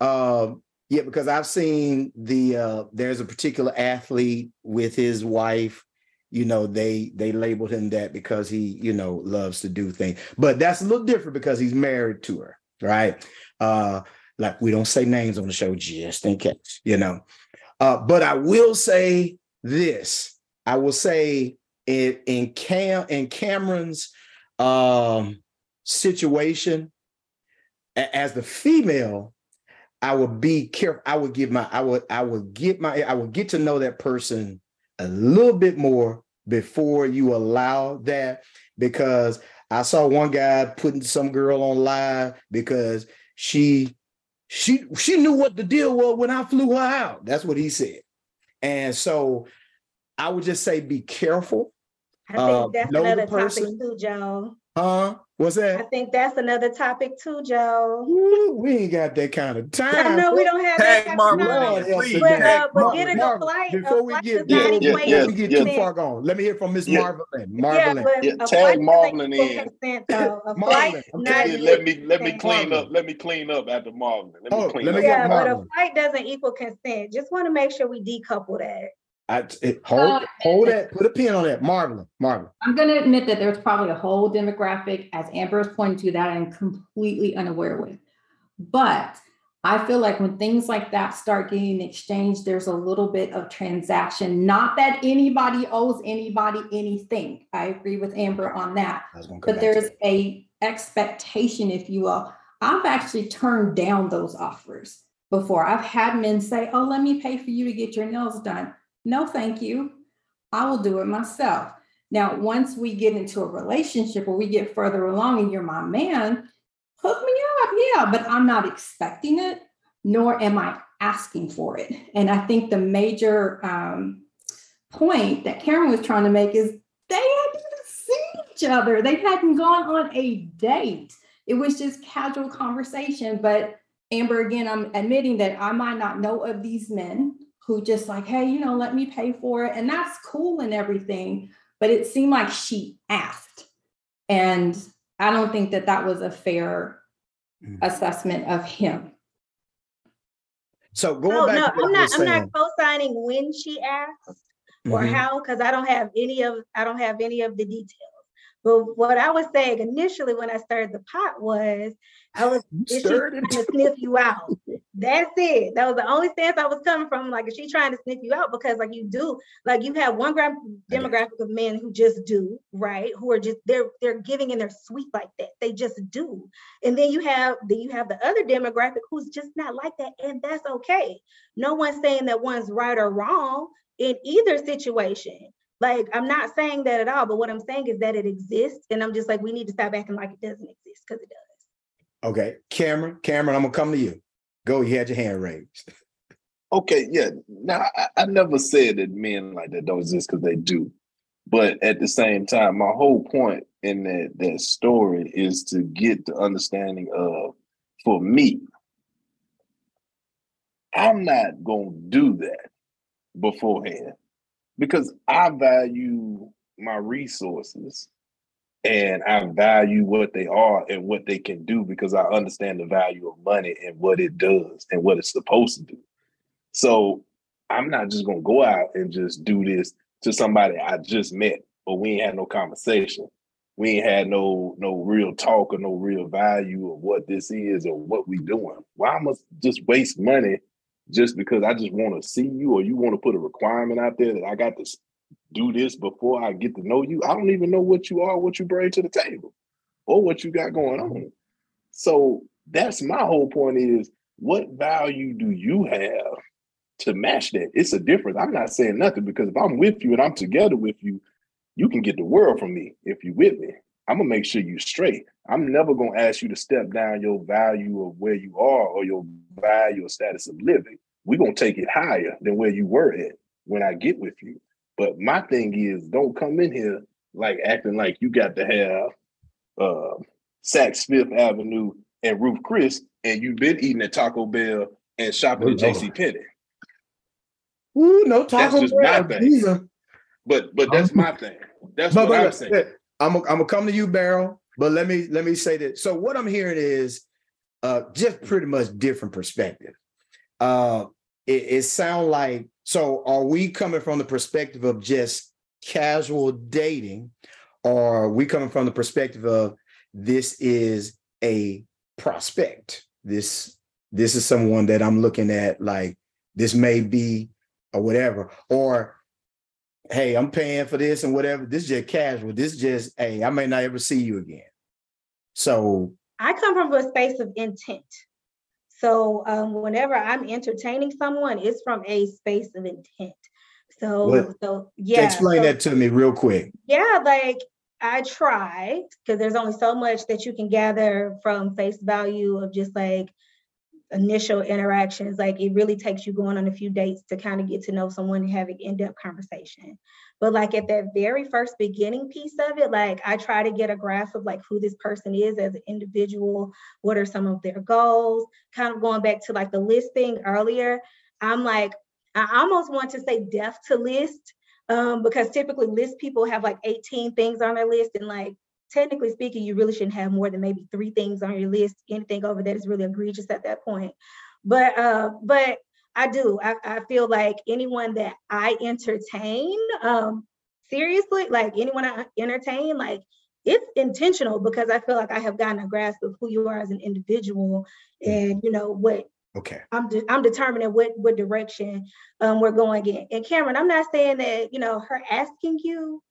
uh, yeah, because I've seen the uh there's a particular athlete with his wife. You know, they they labeled him that because he, you know, loves to do things. But that's a little different because he's married to her, right? Uh, like we don't say names on the show just in case, you know. Uh, but I will say this. I will say in in Cam in Cameron's um situation as the female I would be careful. I would give my, I would, I would get my, I would get to know that person a little bit more before you allow that. Because I saw one guy putting some girl on live because she, she, she knew what the deal was when I flew her out. That's what he said. And so I would just say, be careful. I think uh, that's another topic too, Joe. Huh? What's that? I think that's another topic too, Joe. Ooh, we ain't got that kind of time. I know we don't have Tag that kind of time. Please. But, uh, but getting a flight, before we get, yeah, yeah, yeah, we get too far gone, let me hear from Miss yeah. Marvelyn. Marvelyn. Yeah, yeah, tag Marvelyn in. Marvelyn, let me let me clean up. Let me clean up after Marvelyn. Let me oh, clean let me up. Yeah, but a flight doesn't equal consent. Just want to make sure we decouple that. I, it, hold, uh, hold that, put a pin on that. Marvelyn, Marvelyn. I'm going to admit that there's probably a whole demographic, as Amber is pointing to, that I'm completely unaware with. But I feel like when things like that start getting exchanged, there's a little bit of transaction. Not that anybody owes anybody anything. I agree with Amber on that. But there's a expectation, if you will. I've actually turned down those offers before. I've had men say, "Oh, let me pay for you to get your nails done." No, thank you. I will do it myself. Now, once we get into a relationship or we get further along and you're my man, hook me up. Yeah, but I'm not expecting it, nor am I asking for it. And I think the major um, point that Karen was trying to make is they hadn't seen each other, they hadn't gone on a date. It was just casual conversation. But Amber, again, I'm admitting that I might not know of these men who just like, hey, you know, let me pay for it. And that's cool and everything. But it seemed like she asked. And I don't think that that was a fair mm. assessment of him. So going no, back no, I'm not I'm not co-signing when she asked or mm-hmm. how, because I don't have any of I don't have any of the details. But what I was saying initially when I started the pot was I was trying to sniff you out. That's it. That was the only stance I was coming from. Like, is she trying to sniff you out? Because like you do, like you have one demographic of men who just do, right? Who are just they're they're giving and they're sweet like that. They just do. And then you have then you have the other demographic who's just not like that. And that's okay. No one's saying that one's right or wrong in either situation. Like, I'm not saying that at all, but what I'm saying is that it exists. And I'm just like, we need to stop acting like it doesn't exist because it does. Okay. Cameron, Cameron, I'm gonna come to you. Go, you had your hand raised. Okay, yeah. Now I, I never said that men like that don't exist because they do. But at the same time, my whole point in that that story is to get the understanding of for me, I'm not gonna do that beforehand because I value my resources and I value what they are and what they can do because I understand the value of money and what it does and what it's supposed to do. So I'm not just gonna go out and just do this to somebody I just met but we ain't had no conversation. We ain't had no no real talk or no real value of what this is or what we doing. Why must just waste money just because I just want to see you or you want to put a requirement out there that I got to do this before I get to know you? I don't even know what you are, what you bring to the table, or what you got going on. Mm-hmm. So that's my whole point is what value do you have to match that? It's a difference. I'm not saying nothing because if I'm with you and I'm together with you, you can get the world from me if you with me. I'm gonna make sure you straight. I'm never gonna ask you to step down your value of where you are or your value or status of living. We're gonna take it higher than where you were at when I get with you. But my thing is don't come in here like acting like you got to have uh Saks Fifth Avenue and Ruth Chris, and you've been eating at Taco Bell and shopping at JC Penney. Ooh, no Taco That's just Bell. my thing. Jesus. But but that's my thing. That's But, what but, I'm saying. but, I'm gonna I'm gonna come to you, Beryl. But let me let me say that. So what I'm hearing is uh just pretty much different perspective. Uh it, it sounds like so are we coming from the perspective of just casual dating, or are we coming from the perspective of this is a prospect? This this is someone that I'm looking at like this may be or whatever, or hey, I'm paying for this and whatever. This is just casual. This is just, hey, I may not ever see you again. So I come from a space of intent. So um, whenever I'm entertaining someone, it's from a space of intent. So, What? so yeah. explain so- that to me real quick. Yeah, like I try because there's only so much that you can gather from face value of just like initial interactions. Like it really takes you going on a few dates to kind of get to know someone and have an in-depth conversation. But like at that very first beginning piece of it, like I try to get a grasp of like who this person is as an individual, what are some of their goals, kind of going back to like the listing earlier. I'm like, I almost want to say deaf to list um, because typically list people have like 18 things on their list and like technically speaking you really shouldn't have more than maybe three things on your list. Anything over that is really egregious at that point. But uh but i do i, I feel like anyone that i entertain um seriously like anyone i entertain like it's intentional because i feel like i have gotten a grasp of who you are as an individual and you know what Okay. I'm de- I'm determining what what direction um, we're going in. And Cameron, I'm not saying that you know her asking you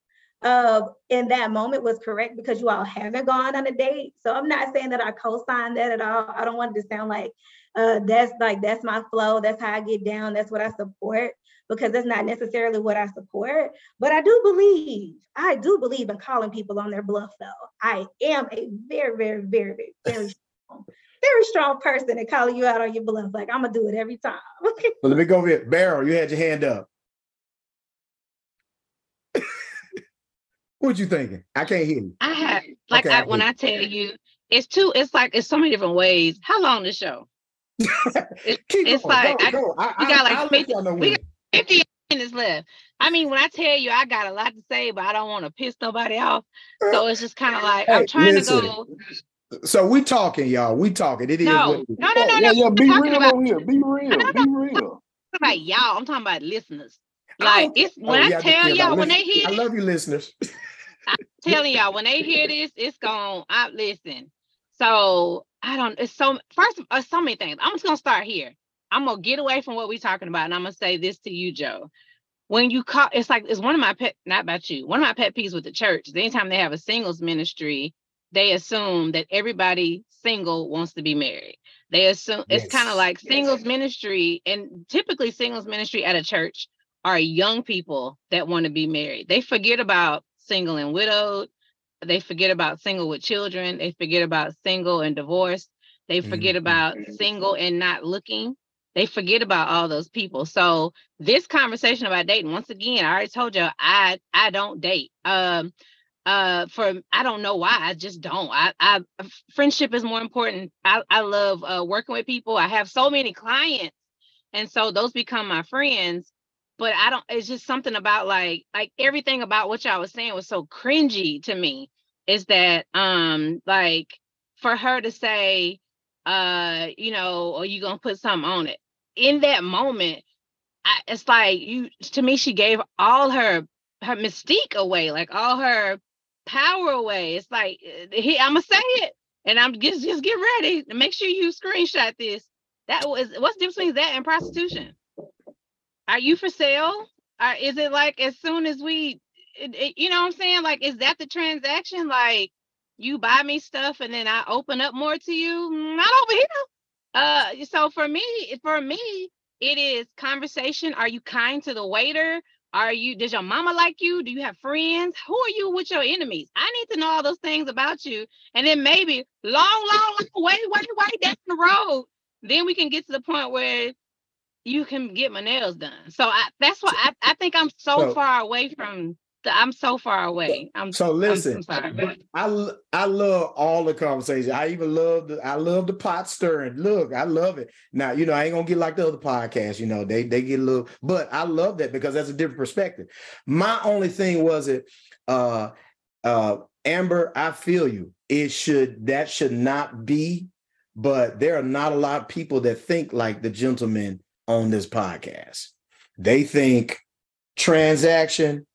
uh, in that moment was correct because you all haven't gone on a date. So I'm not saying that I co-sign that at all. I don't want it to sound like uh, that's like that's my flow. That's how I get down. That's what I support because that's not necessarily what I support. But I do believe I do believe in calling people on their bluff. Though I am a very very very very very strong, very strong person at calling you out on your bluff. Like I'm gonna do it every time. Well, let me go over here. Beryl, you had your hand up. what you thinking? I can't hear you. I have like Okay, I I, when hear I tell you, it's two. It's like it's so many different ways. How long the show? It's like go, I- go. I, we got I- like I'll 50 we when. 50 minutes left. I mean, when I tell you I got a lot to say, but I don't want to piss nobody off. So uh, it's just kind of like Hey, I'm trying listen. to go. So we talking, y'all. We talking. It is No, what it is. no, no, no, yeah, no. yeah, be real about- over here. Be real. no, Be real. I'm about y'all. I'm talking about listeners. Like it's when Oh, I tell yeah, y'all when they hear I love you, listeners. I'm telling y'all when they hear this, it's gone. I listen. So I don't. It's so first. Uh, so many things. I'm just gonna start here. I'm gonna get away from what we're talking about, and I'm gonna say this to you, Joe. When you call, it's like it's one of my pet. Not about you. One of my pet peeves with the church. is Anytime they have a singles ministry, they assume that everybody single wants to be married. They assume it's kind of like singles ministry, and typically singles ministry at a church are young people that want to be married. They forget about single and widowed. They forget about single with children. They forget about single and divorced. They forget Mhm. about single and not looking. They forget about all those people. So this conversation about dating, once again, I already told you I I don't date. Um uh for I don't know why. I just don't. I I friendship is more important. I, I love uh working with people. I have so many clients. And so those become my friends but I don't it's just something about like like everything about what y'all was saying was so cringy to me is that um like for her to say uh you know are you gonna put something on it in that moment I, it's like you to me she gave all her her mystique away, like all her power away. It's like eh, he, I'm gonna say it, and I'm just just get ready to make sure you screenshot this. That was what's the difference between that and prostitution? Are you for sale? Or is it like as soon as we, it, it, you know what I'm saying? Like, is that the transaction? Like, you buy me stuff and then I open up more to you? Not over here. Uh, so for me, for me, it is conversation. Are you kind to the waiter? Are you, does your mama like you? Do you have friends? Who are you with your enemies? I need to know all those things about you. And then maybe long, long, long way, way, way down the road, then we can get to the point where you can get my nails done. So I, that's why I, I think I'm so, so far away from the, I'm so far away. I'm so listen. I'm I I love all the conversation. I even love the I love the pot stirring. Look, I love it. Now you know I ain't gonna get like the other podcasts. You know they they get a little, but I love that because that's a different perspective. My only thing was it, uh, uh, Amber. I feel you. It should that should not be, but there are not a lot of people that think like the gentleman on this podcast. They think transaction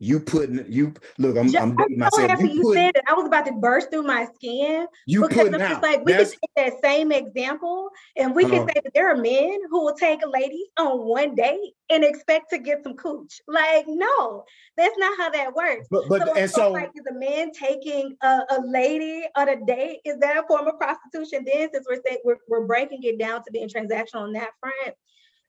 you putting you look. I'm, I'm dating myself. You, you said it, I was about to burst through my skin. You because it's out. like we That's, can take that same example, and we can uh, say that there are men who will take a lady on one date and expect to get some cooch. Like, no, that's not how that works. But, but so, and so, like, is a man taking a, a, lady on a date? Is that a form of prostitution? Then, since we're saying we're, we're breaking it down to being transactional on that front.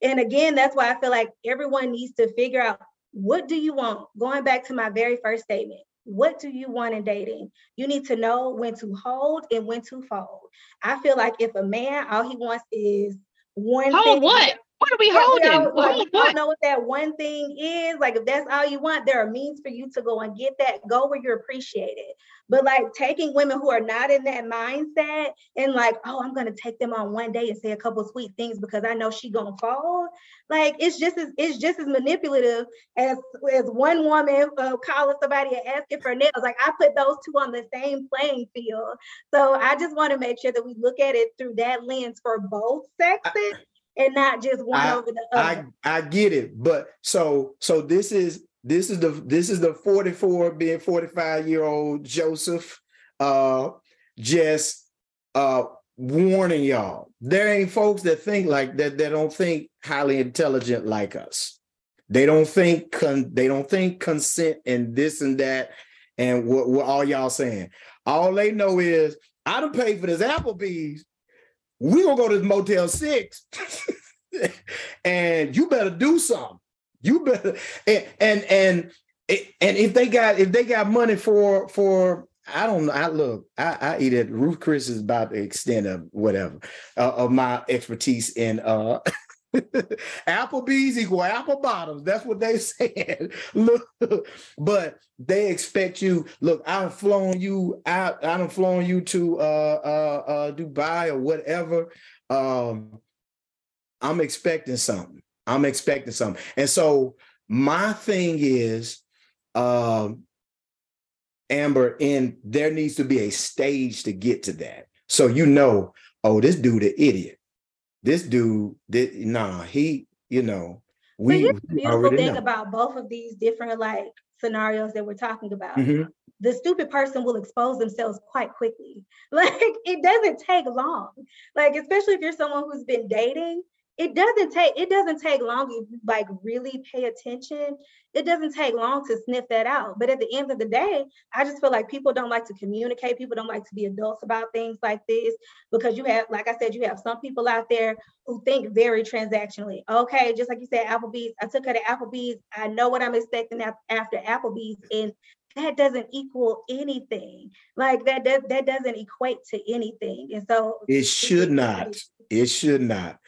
And again, that's why I feel like everyone needs to figure out what do you want? Going back to my very first statement, what do you want in dating? You need to know when to hold and when to fold. I feel like if a man, all he wants is one hold thing. What? What are we holding? Don't, like, don't know what that one thing is. Like, if that's all you want, there are means for you to go and get that. Go where you're appreciated. But like taking women who are not in that mindset and like, oh, I'm gonna take them on one day and say a couple sweet things because I know she gonna fall. Like, it's just as it's just as manipulative as as one woman uh, calling somebody and asking for nails. Like, I put those two on the same playing field. So I just want to make sure that we look at it through that lens for both sexes and not just one I, over the other. I, I get it, but so so this is this is the this is the 44 being 45 year old Joseph uh just uh warning y'all. There ain't folks that think like that that don't think highly intelligent like us. They don't think con- they don't think consent and this and that and what, what all y'all saying. All they know is I don't pay for this Applebee's we gonna go to Motel Six, and you better do something. You better and and and and if they got if they got money for for I don't know. I look, I, I eat it. Ruth Chris is about the extent of whatever uh, of my expertise in uh Applebee's equal apple bottoms. That's what they said. look, but they expect you. Look, I've flown you out. I've flown you to uh, uh, uh, Dubai or whatever. Um, I'm expecting something. I'm expecting something. And so my thing is, um, Amber, and there needs to be a stage to get to that. So you know, oh, this dude an idiot this dude did nah he you know we, but the beautiful thing know. about both of these different like scenarios that we're talking about mm-hmm. the stupid person will expose themselves quite quickly like it doesn't take long like especially if you're someone who's been dating it doesn't take it doesn't take long if you like really pay attention. It doesn't take long to sniff that out. But at the end of the day i just feel like people don't like to communicate. People don't like to be adults about things like this because you have like i said you have some people out there who think very transactionally. Okay just like you said applebee's i took her to applebee's. I know what i'm expecting after applebee's and that doesn't equal anything. Like that that, that doesn't equate to anything. And so it should not. it should not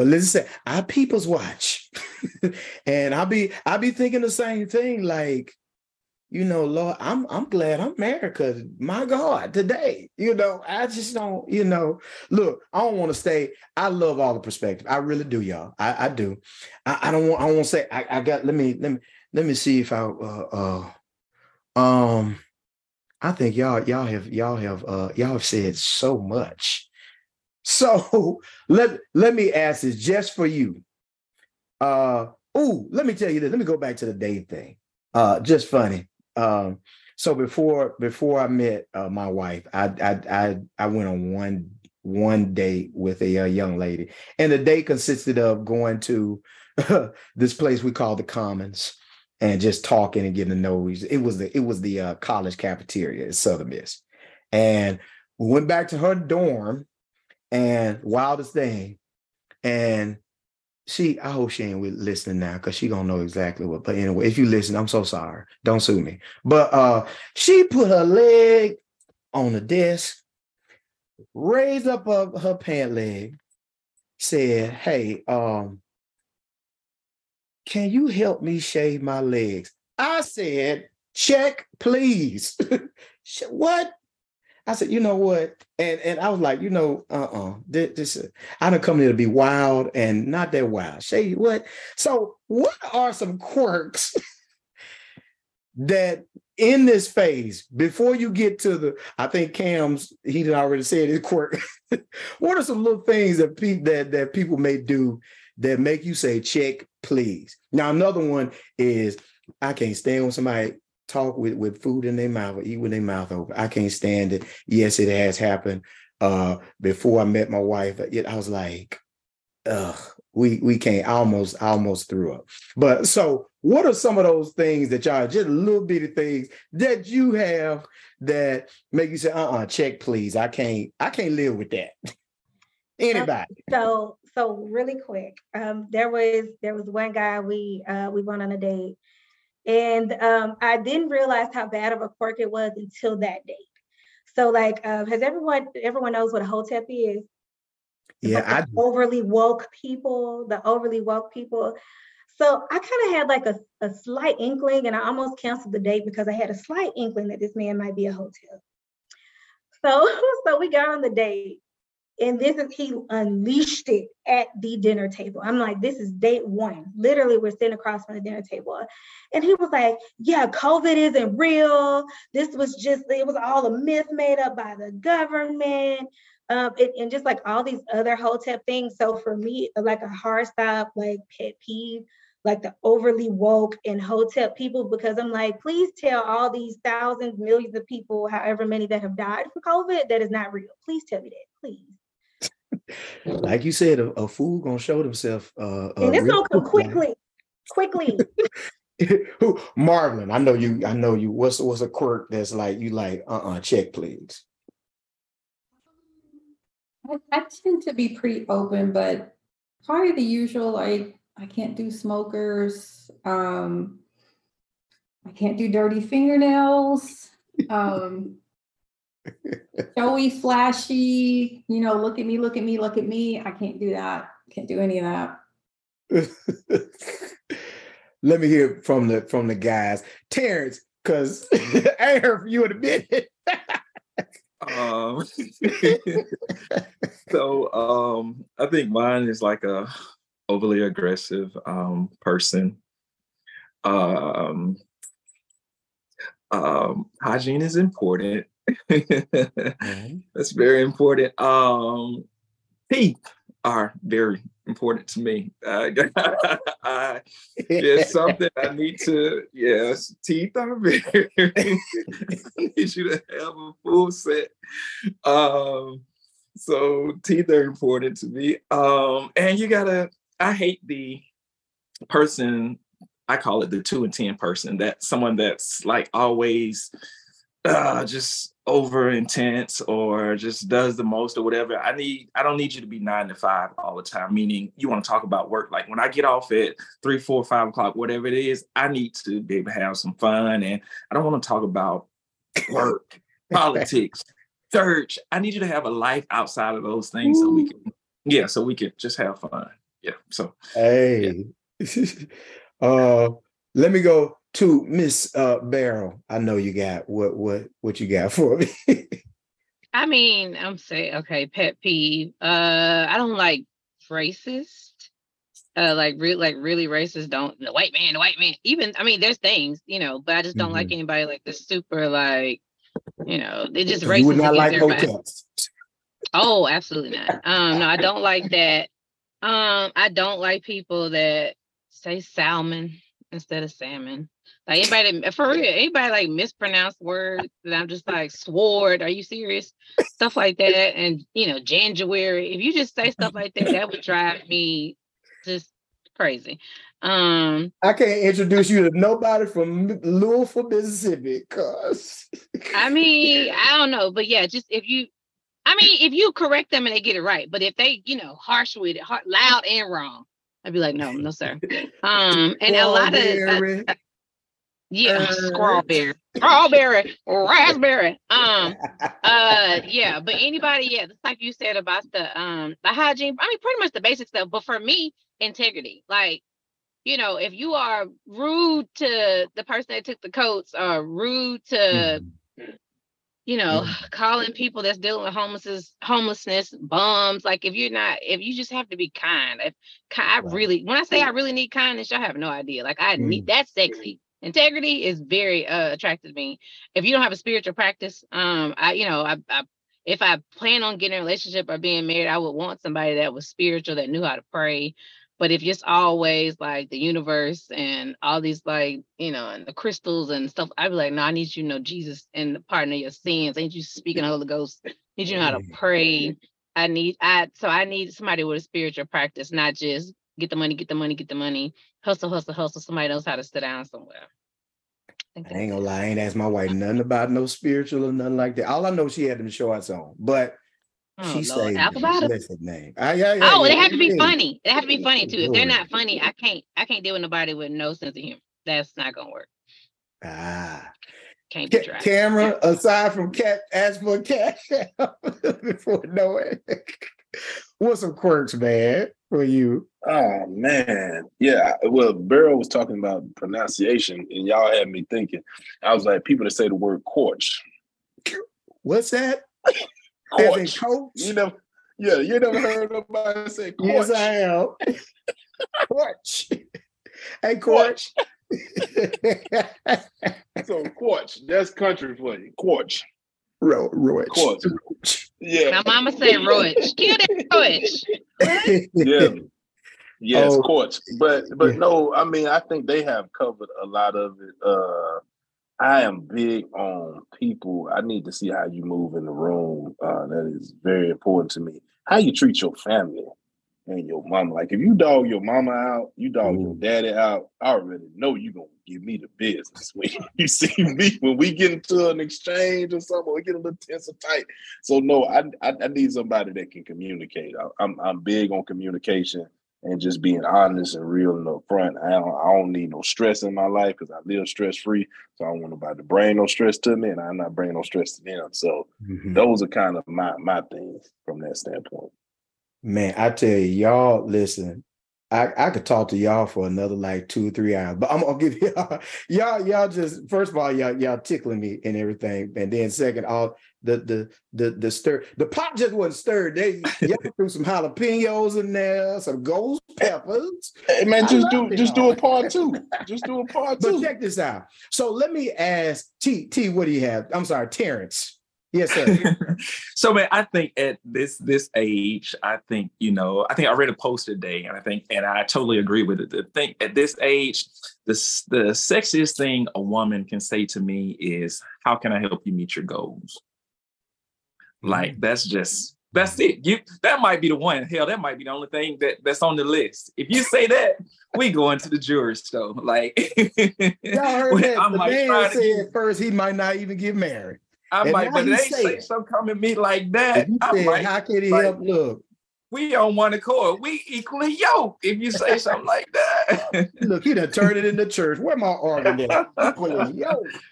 but listen, I people's watch, and I'll be I'll be thinking the same thing. Like, you know, Lord, I'm I'm glad I'm married because my God, today, you know, I just don't, you know, look, I don't want to say I love all the perspective. I really do, y'all. I, I do. I, I don't want. I won't say. I, I got. Let me. Let me. Let me see if I. Uh, uh, um, I think y'all y'all have y'all have uh y'all have said so much so let, let me ask this just for you. Uh, oh, let me tell you this. Let me go back to the date thing. Uh, just funny. Um, so before before I met uh, my wife, I, I I I went on one one date with a, a young lady, and the date consisted of going to this place we call the Commons and just talking and getting to know. It was the it was the uh, college cafeteria at Southern Miss, and we went back to her dorm, and wildest thing, and she I hope she ain't listening now because she gonna know exactly what. But anyway, if you listen, I'm so sorry. Don't sue me. But uh she put her leg on the desk, raised up her, her pant leg, said, Hey, um, can you help me shave my legs? I said, check, please. what? I said, you know what? And and I was like, you know, uh-uh. This, this I don't come here to be wild and not that wild. Say what? So what are some quirks that in this phase, before you get to the, I think Cam's he had already said his quirk. what are some little things that people that that people may do that make you say, check, please? Now, another one is I can't stand when somebody talk with, with food in their mouth or eat with their mouth open. I can't stand it. Yes, it has happened. Uh, before I met my wife, it, I was like, ugh, we we can't I almost I almost threw up. But so what are some of those things that y'all just little bitty things that you have that make you say, uh-uh, check please. I can't I can't live with that. Anybody. So so really quick. Um there was there was one guy we uh we went on a date and um, I didn't realize how bad of a quirk it was until that date. So, like, uh, has everyone everyone knows what a hotep is? Yeah, like I overly woke people, the overly woke people. So I kind of had like a, a slight inkling, and I almost canceled the date because I had a slight inkling that this man might be a hotep. So, so we got on the date, and this is he unleashed it at the dinner table. I'm like, this is date one. Literally, we're sitting across from the dinner table. And he was like, Yeah, COVID isn't real. This was just, it was all a myth made up by the government. Um, it, and just like all these other hotep things. So for me, like a hard stop, like pet peeve, like the overly woke and hotep people, because I'm like, please tell all these thousands, millions of people, however many that have died from COVID, that is not real. Please tell me that, please like you said, a, a fool gonna show themselves. Uh, and it's gonna come quickly, quickly. Who Marvin? I know you. I know you. What's what's a quirk that's like you like? Uh uh-uh, uh check please. I, I tend to be pretty open, but probably the usual. Like I can't do smokers. Um, I can't do dirty fingernails. Um, showy, flashy, you know, look at me, look at me, look at me. I can't do that. Can't do any of that. Let me hear from the from the guys. Terrence, because I heard from you in a minute. um so um I think mine is like a overly aggressive um person. Um um hygiene is important mm-hmm. That's very important. Um, teeth are very important to me. Uh, I, it's something I need to. Yes, teeth are very. I need you to have a full set. Um, so teeth are important to me. Um, and you gotta. I hate the person. I call it the two and ten person. That someone that's like always uh, just over intense or just does the most or whatever. I need I don't need you to be nine to five all the time. Meaning you want to talk about work. Like when I get off at three, four, five o'clock, whatever it is, I need to be able to have some fun. And I don't want to talk about work, politics, church. I need you to have a life outside of those things Ooh. so we can yeah, so we can just have fun. Yeah. So hey. Yeah. uh let me go to Miss uh, Beryl. I know you got what what what you got for me. I mean, I'm saying okay, pet peeve. Uh, I don't like racist. Uh, like real, like really racist. Don't the white man, the white man. Even I mean, there's things you know, but I just don't mm-hmm. like anybody like the super like, you know, they just racist. You would not like hoteps. Oh, absolutely not. Um, no, I don't like that. Um, I don't like people that say salmon instead of salmon. Like anybody for real, anybody like mispronounced words and I'm just like sword. Are you serious? Stuff like that, and you know January. If you just say stuff like that, that would drive me just crazy. Um, I can't introduce you to nobody from Louisville, Mississippi, cause I mean, I don't know, but yeah, just if you, I mean, if you correct them and they get it right, but if they, you know, harsh with it, hard, loud and wrong, I'd be like, no, no, sir. Um, and a lot of uh, yeah, uh, strawberry, strawberry, raspberry. Um, uh, yeah, but anybody, yeah, just like you said about the um the hygiene. I mean, pretty much the basic stuff. But for me, integrity. Like, you know, if you are rude to the person that took the coats, or rude to mm-hmm you know, yeah. calling people that's dealing with homelessness, homelessness, bums. Like if you're not, if you just have to be kind. If I really, when I say I really need kindness, y'all have no idea. Like I mm. need that's sexy. Integrity is very uh, attractive to me. If you don't have a spiritual practice, um, I, you know, I, I if I plan on getting a relationship or being married, I would want somebody that was spiritual, that knew how to pray, but if it's always like the universe and all these like, you know, and the crystals and stuff, I'd be like, no, I need you to know Jesus and the pardon of your sins. I need you speaking the Holy Ghost. I need you know how to pray. I need I so I need somebody with a spiritual practice, not just get the money, get the money, get the money, hustle, hustle, hustle. Somebody knows how to sit down somewhere. I, I ain't gonna lie, I ain't asked my wife nothing about no spiritual or nothing like that. All I know she had them shorts on, but Oh, she Lord. said name. Yeah, yeah, oh, yeah, they have to be funny. They have to be funny too. If they're not funny, I can't I can't deal with nobody with no sense of humor. That's not gonna work. Ah. Can't be Ca- Cameron aside from cat ask for cash before knowing. What's some quirks, man, for you? Oh man, yeah. Well, Beryl was talking about pronunciation, and y'all had me thinking. I was like, people that say the word coach. What's that? Coach. coach? You know, yeah, you never heard nobody say coach. Yes, I am. coach. Hey, coach. so, coach, that's country for you. Coach. Ro- Roach. Coach. Yeah. My mama said Roach. Kill that Roach. yeah. Yes, oh, coach. But but yeah. no, I mean I think they have covered a lot of it. Uh I am big on people. I need to see how you move in the room. Uh, that is very important to me. How you treat your family and your mama. Like if you dog your mama out, you dog mm. your daddy out. I already know you gonna give me the business when you see me when we get into an exchange or something. We get a little tense or tight. So no, I, I, I need somebody that can communicate. I, I'm I'm big on communication and just being honest and real and upfront. I don't, I don't need no stress in my life because I live stress free. So I don't want nobody to bring no stress to me, and I'm not bringing no stress to them. So mm-hmm. those are kind of my my things from that standpoint. Man, I tell you, y'all listen. I, I could talk to y'all for another like two or three hours, but I'm gonna give y'all y'all y'all just first of all y'all y'all tickling me and everything, and then second all the the the the stir the pot just wasn't stirred. They y'all threw some jalapenos in there, some ghost peppers. Hey man, just do just do a part two. Just do a part two. But check this out. So let me ask T T, what do you have? I'm sorry, Terrence. Yes, sir. so man, I think at this this age, I think, you know, I think I read a post today and I think and I totally agree with it. The thing at this age, the the sexiest thing a woman can say to me is, How can I help you meet your goals? Like mm. that's just that's it. You that might be the one. Hell, that might be the only thing that that's on the list. If you say that, we go into the jury store. Like y'all heard that. the man said get, first he might not even get married. I and might, but they say something come at me like that. I might, how can he like, help? Look, we on one accord. We equally yoked. If you say something like that, look, he done turned it into church. Where my argument? Equally yoked.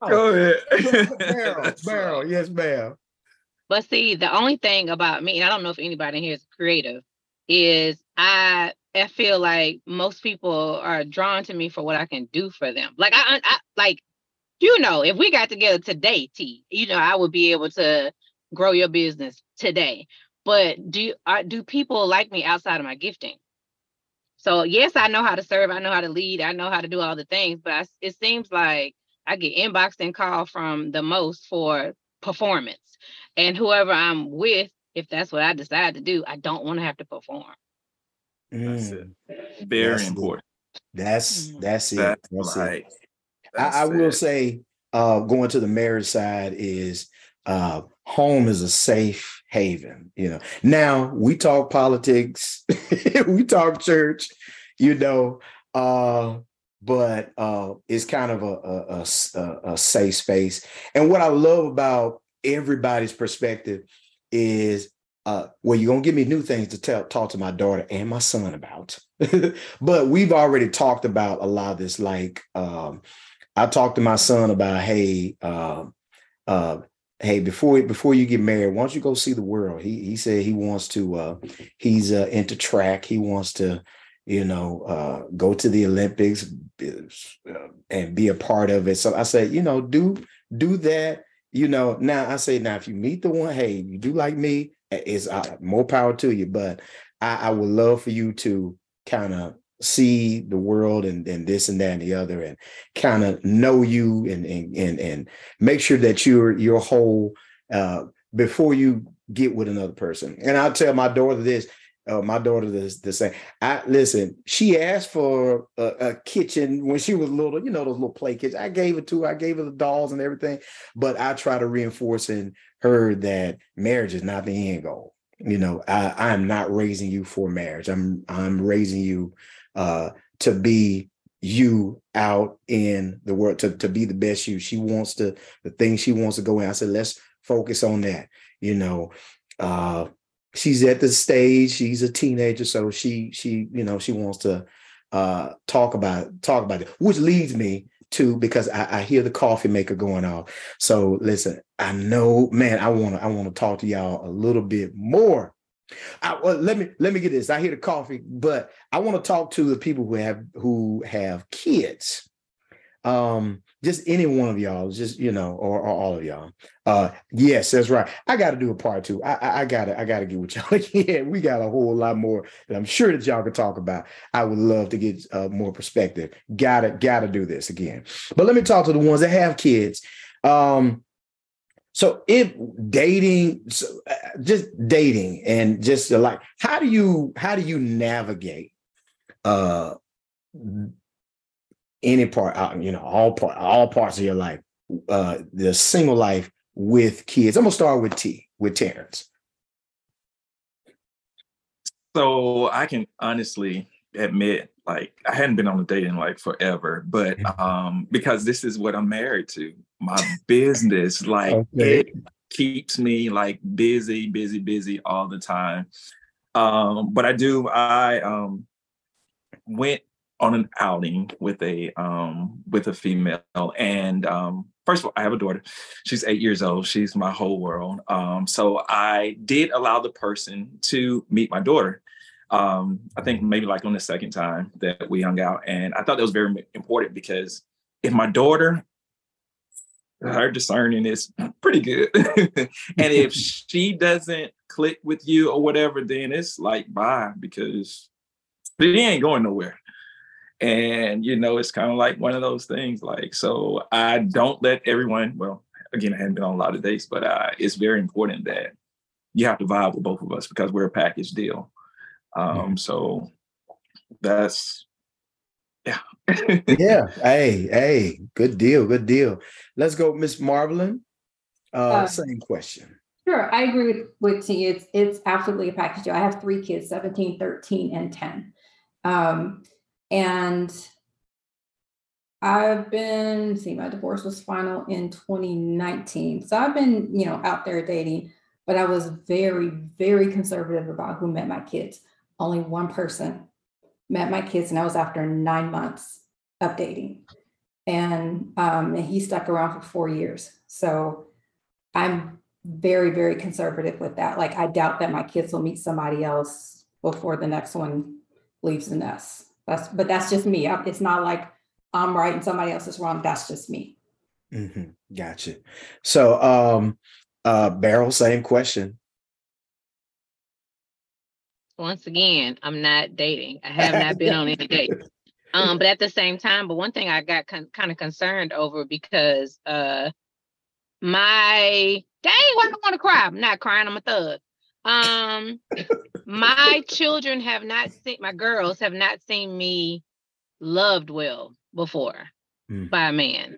Oh. Go ahead, Beryl. Beryl, yes, ma'am. But see, the only thing about me, and I don't know if anybody here is creative, is I I feel like most people are drawn to me for what I can do for them. Like I, I like you know, if we got together today, T, you know, I would be able to grow your business today. But do are, do people like me outside of my gifting? So yes, I know how to serve, I know how to lead, I know how to do all the things, but I, it seems like I get inboxed and call from the most for performance. And whoever I'm with, if that's what I decide to do, I don't want to have to perform. Mm. That's it. Very that's important. That's mm-hmm. that's it. That's, that's like, it. I, I will say, uh, going to the marriage side is uh, home is a safe haven. You know, now we talk politics, we talk church, you know, uh, but uh, it's kind of a, a, a, a safe space. And what I love about everybody's perspective is uh, well, you're gonna give me new things to tell talk to my daughter and my son about. but we've already talked about a lot of this. Like um, I talked to my son about, hey, uh, uh, hey, before before you get married, why don't you go see the world? He he said he wants to. Uh, he's uh, into track. He wants to, you know, uh, go to the Olympics uh, and be a part of it. So I said, you know, do do that. You know, now I say now if you meet the one, hey, you do like me, it's uh, more power to you. But I, I would love for you to kind of see the world and, and this and that and the other and kind of know you and, and and and make sure that you're you're whole uh, before you get with another person. And I'll tell my daughter this. Uh, my daughter the, the same. I listen. She asked for a, a, kitchen when she was little. You know those little play kits. I gave it to her. I gave her the dolls and everything. But I try to reinforce in her that marriage is not the end goal. You know, I, I am not raising you for marriage. I'm I'm raising you uh, to be you out in the world to, to be the best you. She wants to the thing she wants to go in. I said, let's focus on that. You know, uh, she's at the stage, she's a teenager, so she she, you know, she wants to uh talk about talk about it, which leads me to because I, I hear the coffee maker going off. So listen, I know, man, I want to I want to talk to y'all a little bit more I, well, let me let me get this. I hear the coffee, but I want to talk to the people who have who have kids. Um, just any one of y'all, just you know, or, or all of y'all. Uh, yes, that's right. I got to do a part two. I, I, I gotta I gotta get with y'all again. We got a whole lot more that I'm sure that y'all can talk about. I would love to get uh, more perspective. Gotta gotta do this again. But let me talk to the ones that have kids. Um, so if dating, so, uh, just dating and just like, how do you how do you navigate uh any part, you know, all part, all parts of your life, uh the single life with kids? I'm gonna start with T, with Terrence. So I can honestly admit like I hadn't been on a date in like forever, but mm-hmm. um because this is what I'm married to. My business, like okay. it keeps me like busy, busy, busy all the time. Um, but I do I um went on an outing with a um with a female and um first of all, I have a daughter. She's eight years old. She's my whole world. Um, so I did allow the person to meet my daughter um, I think maybe like on the second time that we hung out. And I thought that was very important because if my daughter, her discerning is pretty good. and if she doesn't click with you or whatever, then it's like bye because she ain't going nowhere. And you know, it's kind of like one of those things. Like, so I don't let everyone, well, again, I haven't been on a lot of dates, but uh, it's very important that you have to vibe with both of us because we're a package deal. Um, so that's yeah. yeah. Hey, hey, good deal, good deal. Let's go, Miss Marvelyn. Uh, uh, same question. Sure, I agree with, with T. It's it's absolutely a package deal. I have three kids, 17, 13, and 10. Um, and I've been, see, my divorce was final in 2019. So I've been, you know, out there dating, but I was very, very conservative about who met my kids only one person met my kids, and that was after nine months of dating. And, um, and he stuck around for four years. So I'm very, very conservative with that. Like, I doubt that my kids will meet somebody else before the next one leaves the nest. That's, but that's just me. It's not like I'm right and somebody else is wrong. That's just me. Mm-hmm. Gotcha. So, um, uh, Beryl, same question once again, I'm not dating. I have not been on any dates. Um, but at the same time, but one thing I got con- kind of concerned over because uh my dang, why do I want to cry? I'm not crying, I'm a thug. Um my children have not seen my girls have not seen me loved well before mm. by a man.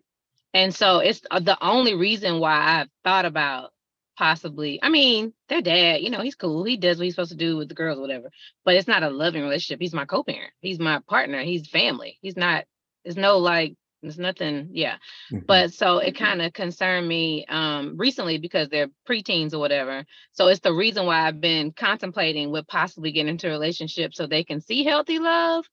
And so it's uh, the only reason why I've thought about possibly, I mean, their dad, you know, he's cool. He does what he's supposed to do with the girls, whatever. But it's not a loving relationship. He's my co-parent. He's my partner. He's family. He's not, there's no like, there's nothing, yeah. Mm-hmm. But so it kind of concerned me um recently because they're preteens or whatever. So it's the reason why I've been contemplating with possibly getting into a relationship so they can see healthy love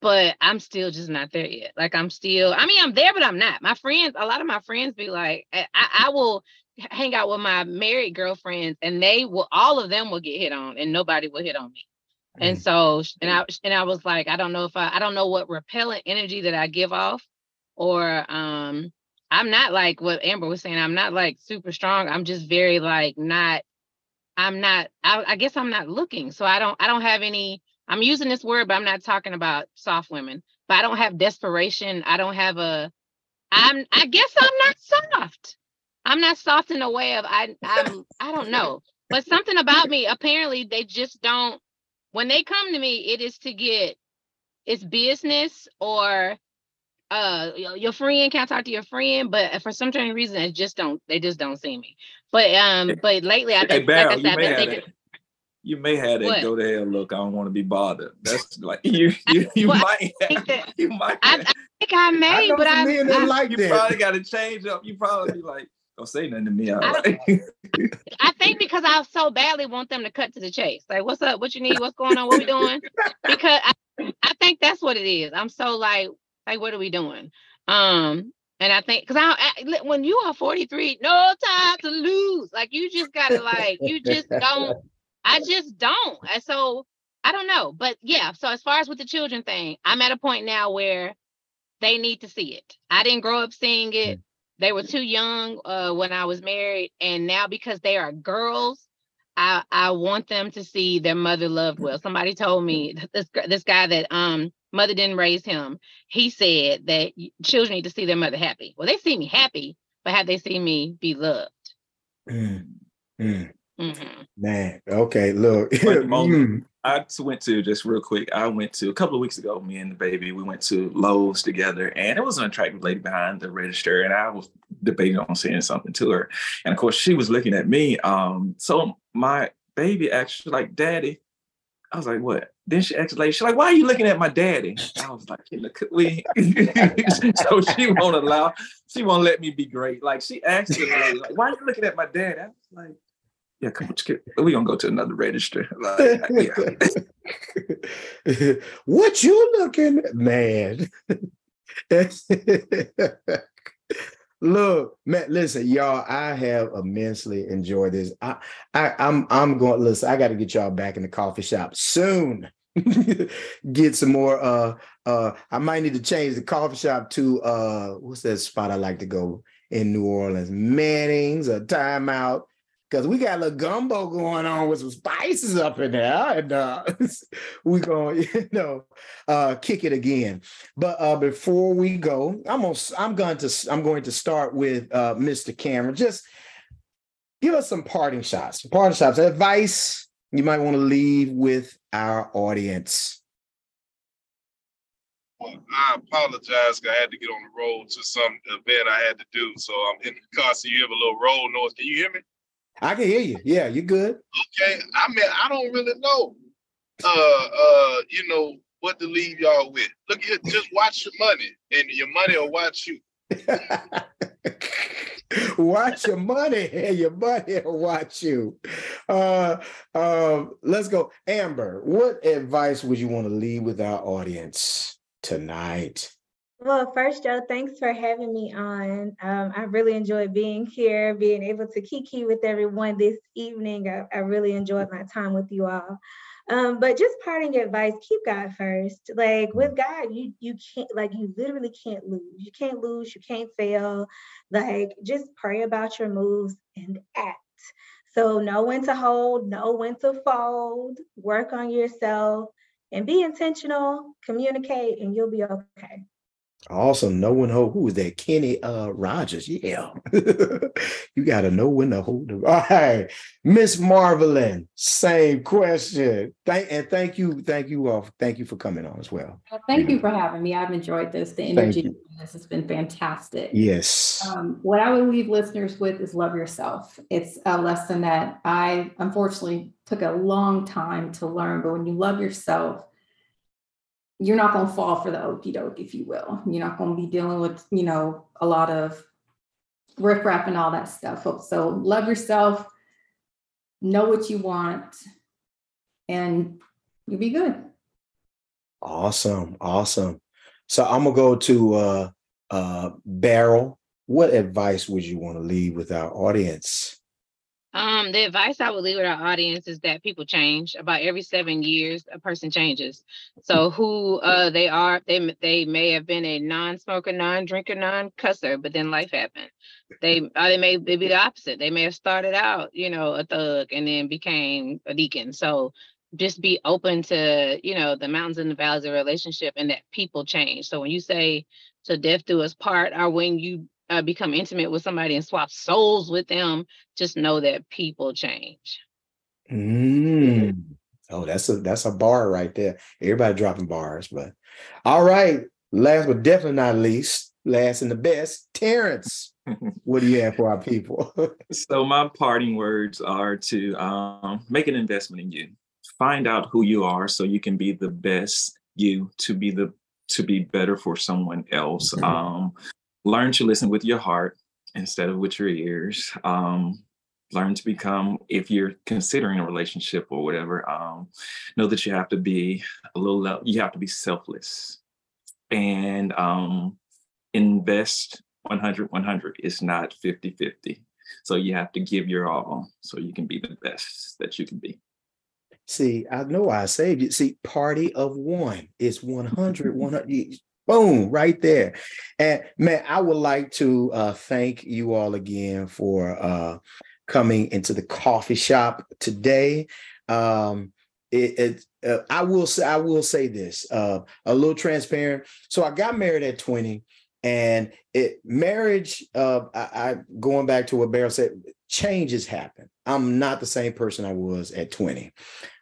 but I'm still just not there yet. Like I'm still, I mean, I'm there, but I'm not. My friends, a lot of my friends be like, I, I will hang out with my married girlfriends and they will, all of them will get hit on and nobody will hit on me. Mm. And so, and I, and I was like, I don't know if I, I don't know what repellent energy that I give off or, um, I'm not like what Amber was saying. I'm not like super strong. I'm just very like not, I'm not, I, I guess I'm not looking. So I don't, I don't have any, I'm using this word, but I'm not talking about soft women. But I don't have desperation. I don't have a. I'm. I guess I'm not soft. I'm not soft in the way of I. I'm. I don't know. But something about me. Apparently, they just don't. When they come to me, it is to get. It's business or uh your friend can't talk to your friend but for some strange reason it just don't they just don't see me but um but lately i think hey, like I said, I you may have that what? go to hell look. I don't want to be bothered. That's like you you, you well, might have, that, you might I, I, think I may, I but I, I like you that. probably got to change up. You probably be like, don't say nothing to me. I, I think because I so badly want them to cut to the chase. Like, what's up? What you need? What's going on? What we doing? Because I, I think that's what it is. I'm so like, like, what are we doing? Um, and I think because I, I, when you are 43, no time to lose. Like you just gotta like you just don't I just don't. And so I don't know. But yeah, so as far as with the children thing, I'm at a point now where they need to see it. I didn't grow up seeing it. They were too young uh, when I was married. And now because they are girls, I, I want them to see their mother loved well. Somebody told me this this guy that um mother didn't raise him. He said that children need to see their mother happy. Well, they see me happy, but have they seen me be loved? Mm. Mm. Mm-hmm. Man, okay, look. Mm. I went to just real quick. I went to a couple of weeks ago. Me and the baby, we went to Lowe's together, and it was an attractive lady behind the register, and I was debating on saying something to her, and of course she was looking at me. Um, so my baby actually like, "Daddy," I was like, "What?" Then she asked like, she's like, "Why are you looking at my daddy?" I was like, hey, "Look, we." so she won't allow, she won't let me be great. Like she me, like, "Why are you looking at my dad?" I was like yeah, come on, skip. We're gonna go to another register. Like, yeah. what you looking, man? Look, man, listen, y'all. I have immensely enjoyed this. I, I, I'm, I'm going. Listen, I got to get y'all back in the coffee shop soon. get some more. Uh, uh, I might need to change the coffee shop to uh, what's that spot I like to go in New Orleans? Manning's, a Timeout because we got a little gumbo going on with some spices up in there, and uh, we gonna, you know uh, kick it again. But uh, before we go, I'm gonna, I'm going to I'm going to start with uh, Mr. Cameron. Just give us some parting shots, parting shots, advice you might want to leave with our audience. Well, I apologize. I had to get on the road to some event I had to do, so I'm in the car. So you have a little road noise. Can you hear me? I can hear you. Yeah, you're good. Okay. I mean, I don't really know. Uh uh, you know, what to leave y'all with. Look at just watch your money and your money will watch you. watch your money and your money will watch you. Uh um, let's go. Amber, what advice would you want to leave with our audience tonight? Well, first, Joe, thanks for having me on. Um, I really enjoyed being here, being able to kiki with everyone this evening. I, I really enjoyed my time with you all. Um, but just parting advice, keep God first. Like with God, you you can't like you literally can't lose. You can't lose, you can't fail. Like just pray about your moves and act. So know when to hold, know when to fold, work on yourself and be intentional, communicate, and you'll be okay. Awesome. Know when to hold. Who is that? Kenny uh Rogers. Yeah. you gotta know when to hold them. All right. Miss Marvelyn, same question. Thank and thank you, thank you all. Thank you for coming on as well. well thank you for having me. I've enjoyed this. The energy this has been fantastic. Yes. Um, what I would leave listeners with is love yourself. It's a lesson that I unfortunately took a long time to learn, but when you love yourself, you're not going to fall for the okey doke, if you will. You're not going to be dealing with, you know, a lot of riffraff and all that stuff. So love yourself, know what you want, and you'll be good. Awesome. Awesome. So I'm gonna go to uh uh Beryl. What advice would you want to leave with our audience? Um, the advice I would leave with our audience is that people change. About every seven years, a person changes. So who uh they are, they they may have been a non-smoker, non-drinker, non-cusser, but then life happened. They uh, they may they be the opposite. They may have started out, you know, a thug and then became a deacon. So just be open to, you know, the mountains and the valleys of relationship and that people change. So when you say to death do us part, or when you uh, become intimate with somebody and swap souls with them, just know that people change. Mm. Oh, that's a that's a bar right there. Everybody dropping bars, but all right. Last but definitely not least, last and the best, Terrence. what do you have for our people? so my parting words are to um, make an investment in you. Find out who you are so you can be the best you to be the to be better for someone else. Mm-hmm. Um, learn to listen with your heart instead of with your ears. Um, learn to become, if you're considering a relationship or whatever, um, know that you have to be a little, you have to be selfless and um, invest 100 100. It's not 50 50. So you have to give your all so you can be the best that you can be. See, I know I saved you. See, party of one is 100, 100. Boom, right there. And man, I would like to uh, thank you all again for uh, coming into the coffee shop today. Um, it, it uh, I will say I will say this uh, a little transparent. So I got married at 20, and it marriage. Uh, I, I going back to what Beryl said, changes happen. I'm not the same person I was at 20,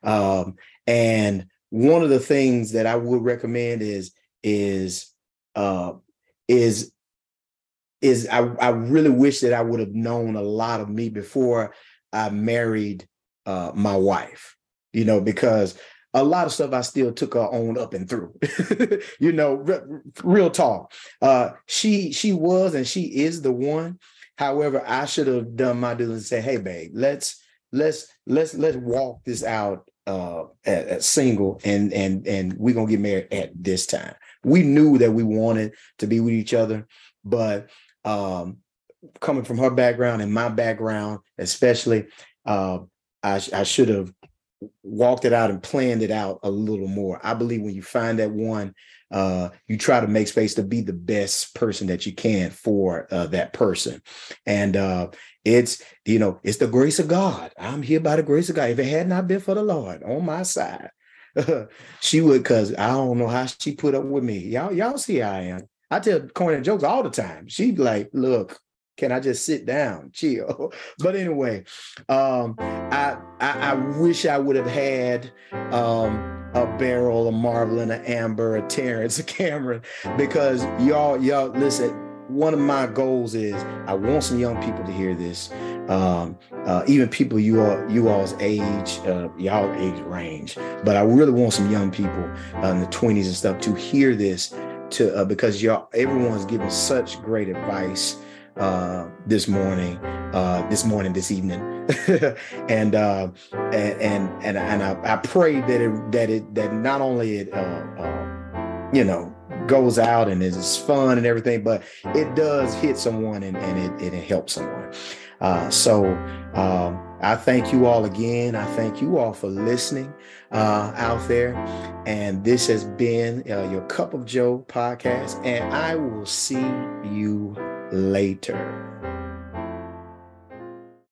um, and one of the things that I would recommend is is uh, is is I, I really wish that I would have known a lot of me before I married uh, my wife, you know, because a lot of stuff I still took her on up and through, you know, real talk. Uh, she she was and she is the one. However, I should have done my due and say, hey, babe, let's let's let's let's walk this out uh, at single and and and we're gonna get married at this time we knew that we wanted to be with each other, but um, coming from her background and my background, especially, uh, I, I should have walked it out and planned it out a little more. I believe when you find that one, uh, you try to make space to be the best person that you can for uh, that person. And uh, it's, you know, it's the grace of God. I'm here by the grace of God. If it had not been for the Lord on my side, she would, cause I don't know how she put up with me. Y'all, y'all see how I am. I tell corny jokes all the time. She'd like, look, can I just sit down, chill? but anyway, um, I, I, I wish I would have had um, a Beryl, a Marvelyn, a Amber, a Terrence, a Cameron, because y'all, y'all listen. One of my goals is I want some young people to hear this um, uh, even people you all you all's age, uh, y'all age range. But I really want some young people uh, in the 20s and stuff to hear this to uh, because y'all everyone's giving such great advice uh, this morning, uh, this morning, this evening, and, and and and and I, I pray that it that it that not only it you know goes out and is fun and everything, but it does hit someone and, and it, it helps someone. Uh, so um, I thank you all again. I thank you all for listening uh, out there. And this has been uh, your Cup of Joe podcast. And I will see you later.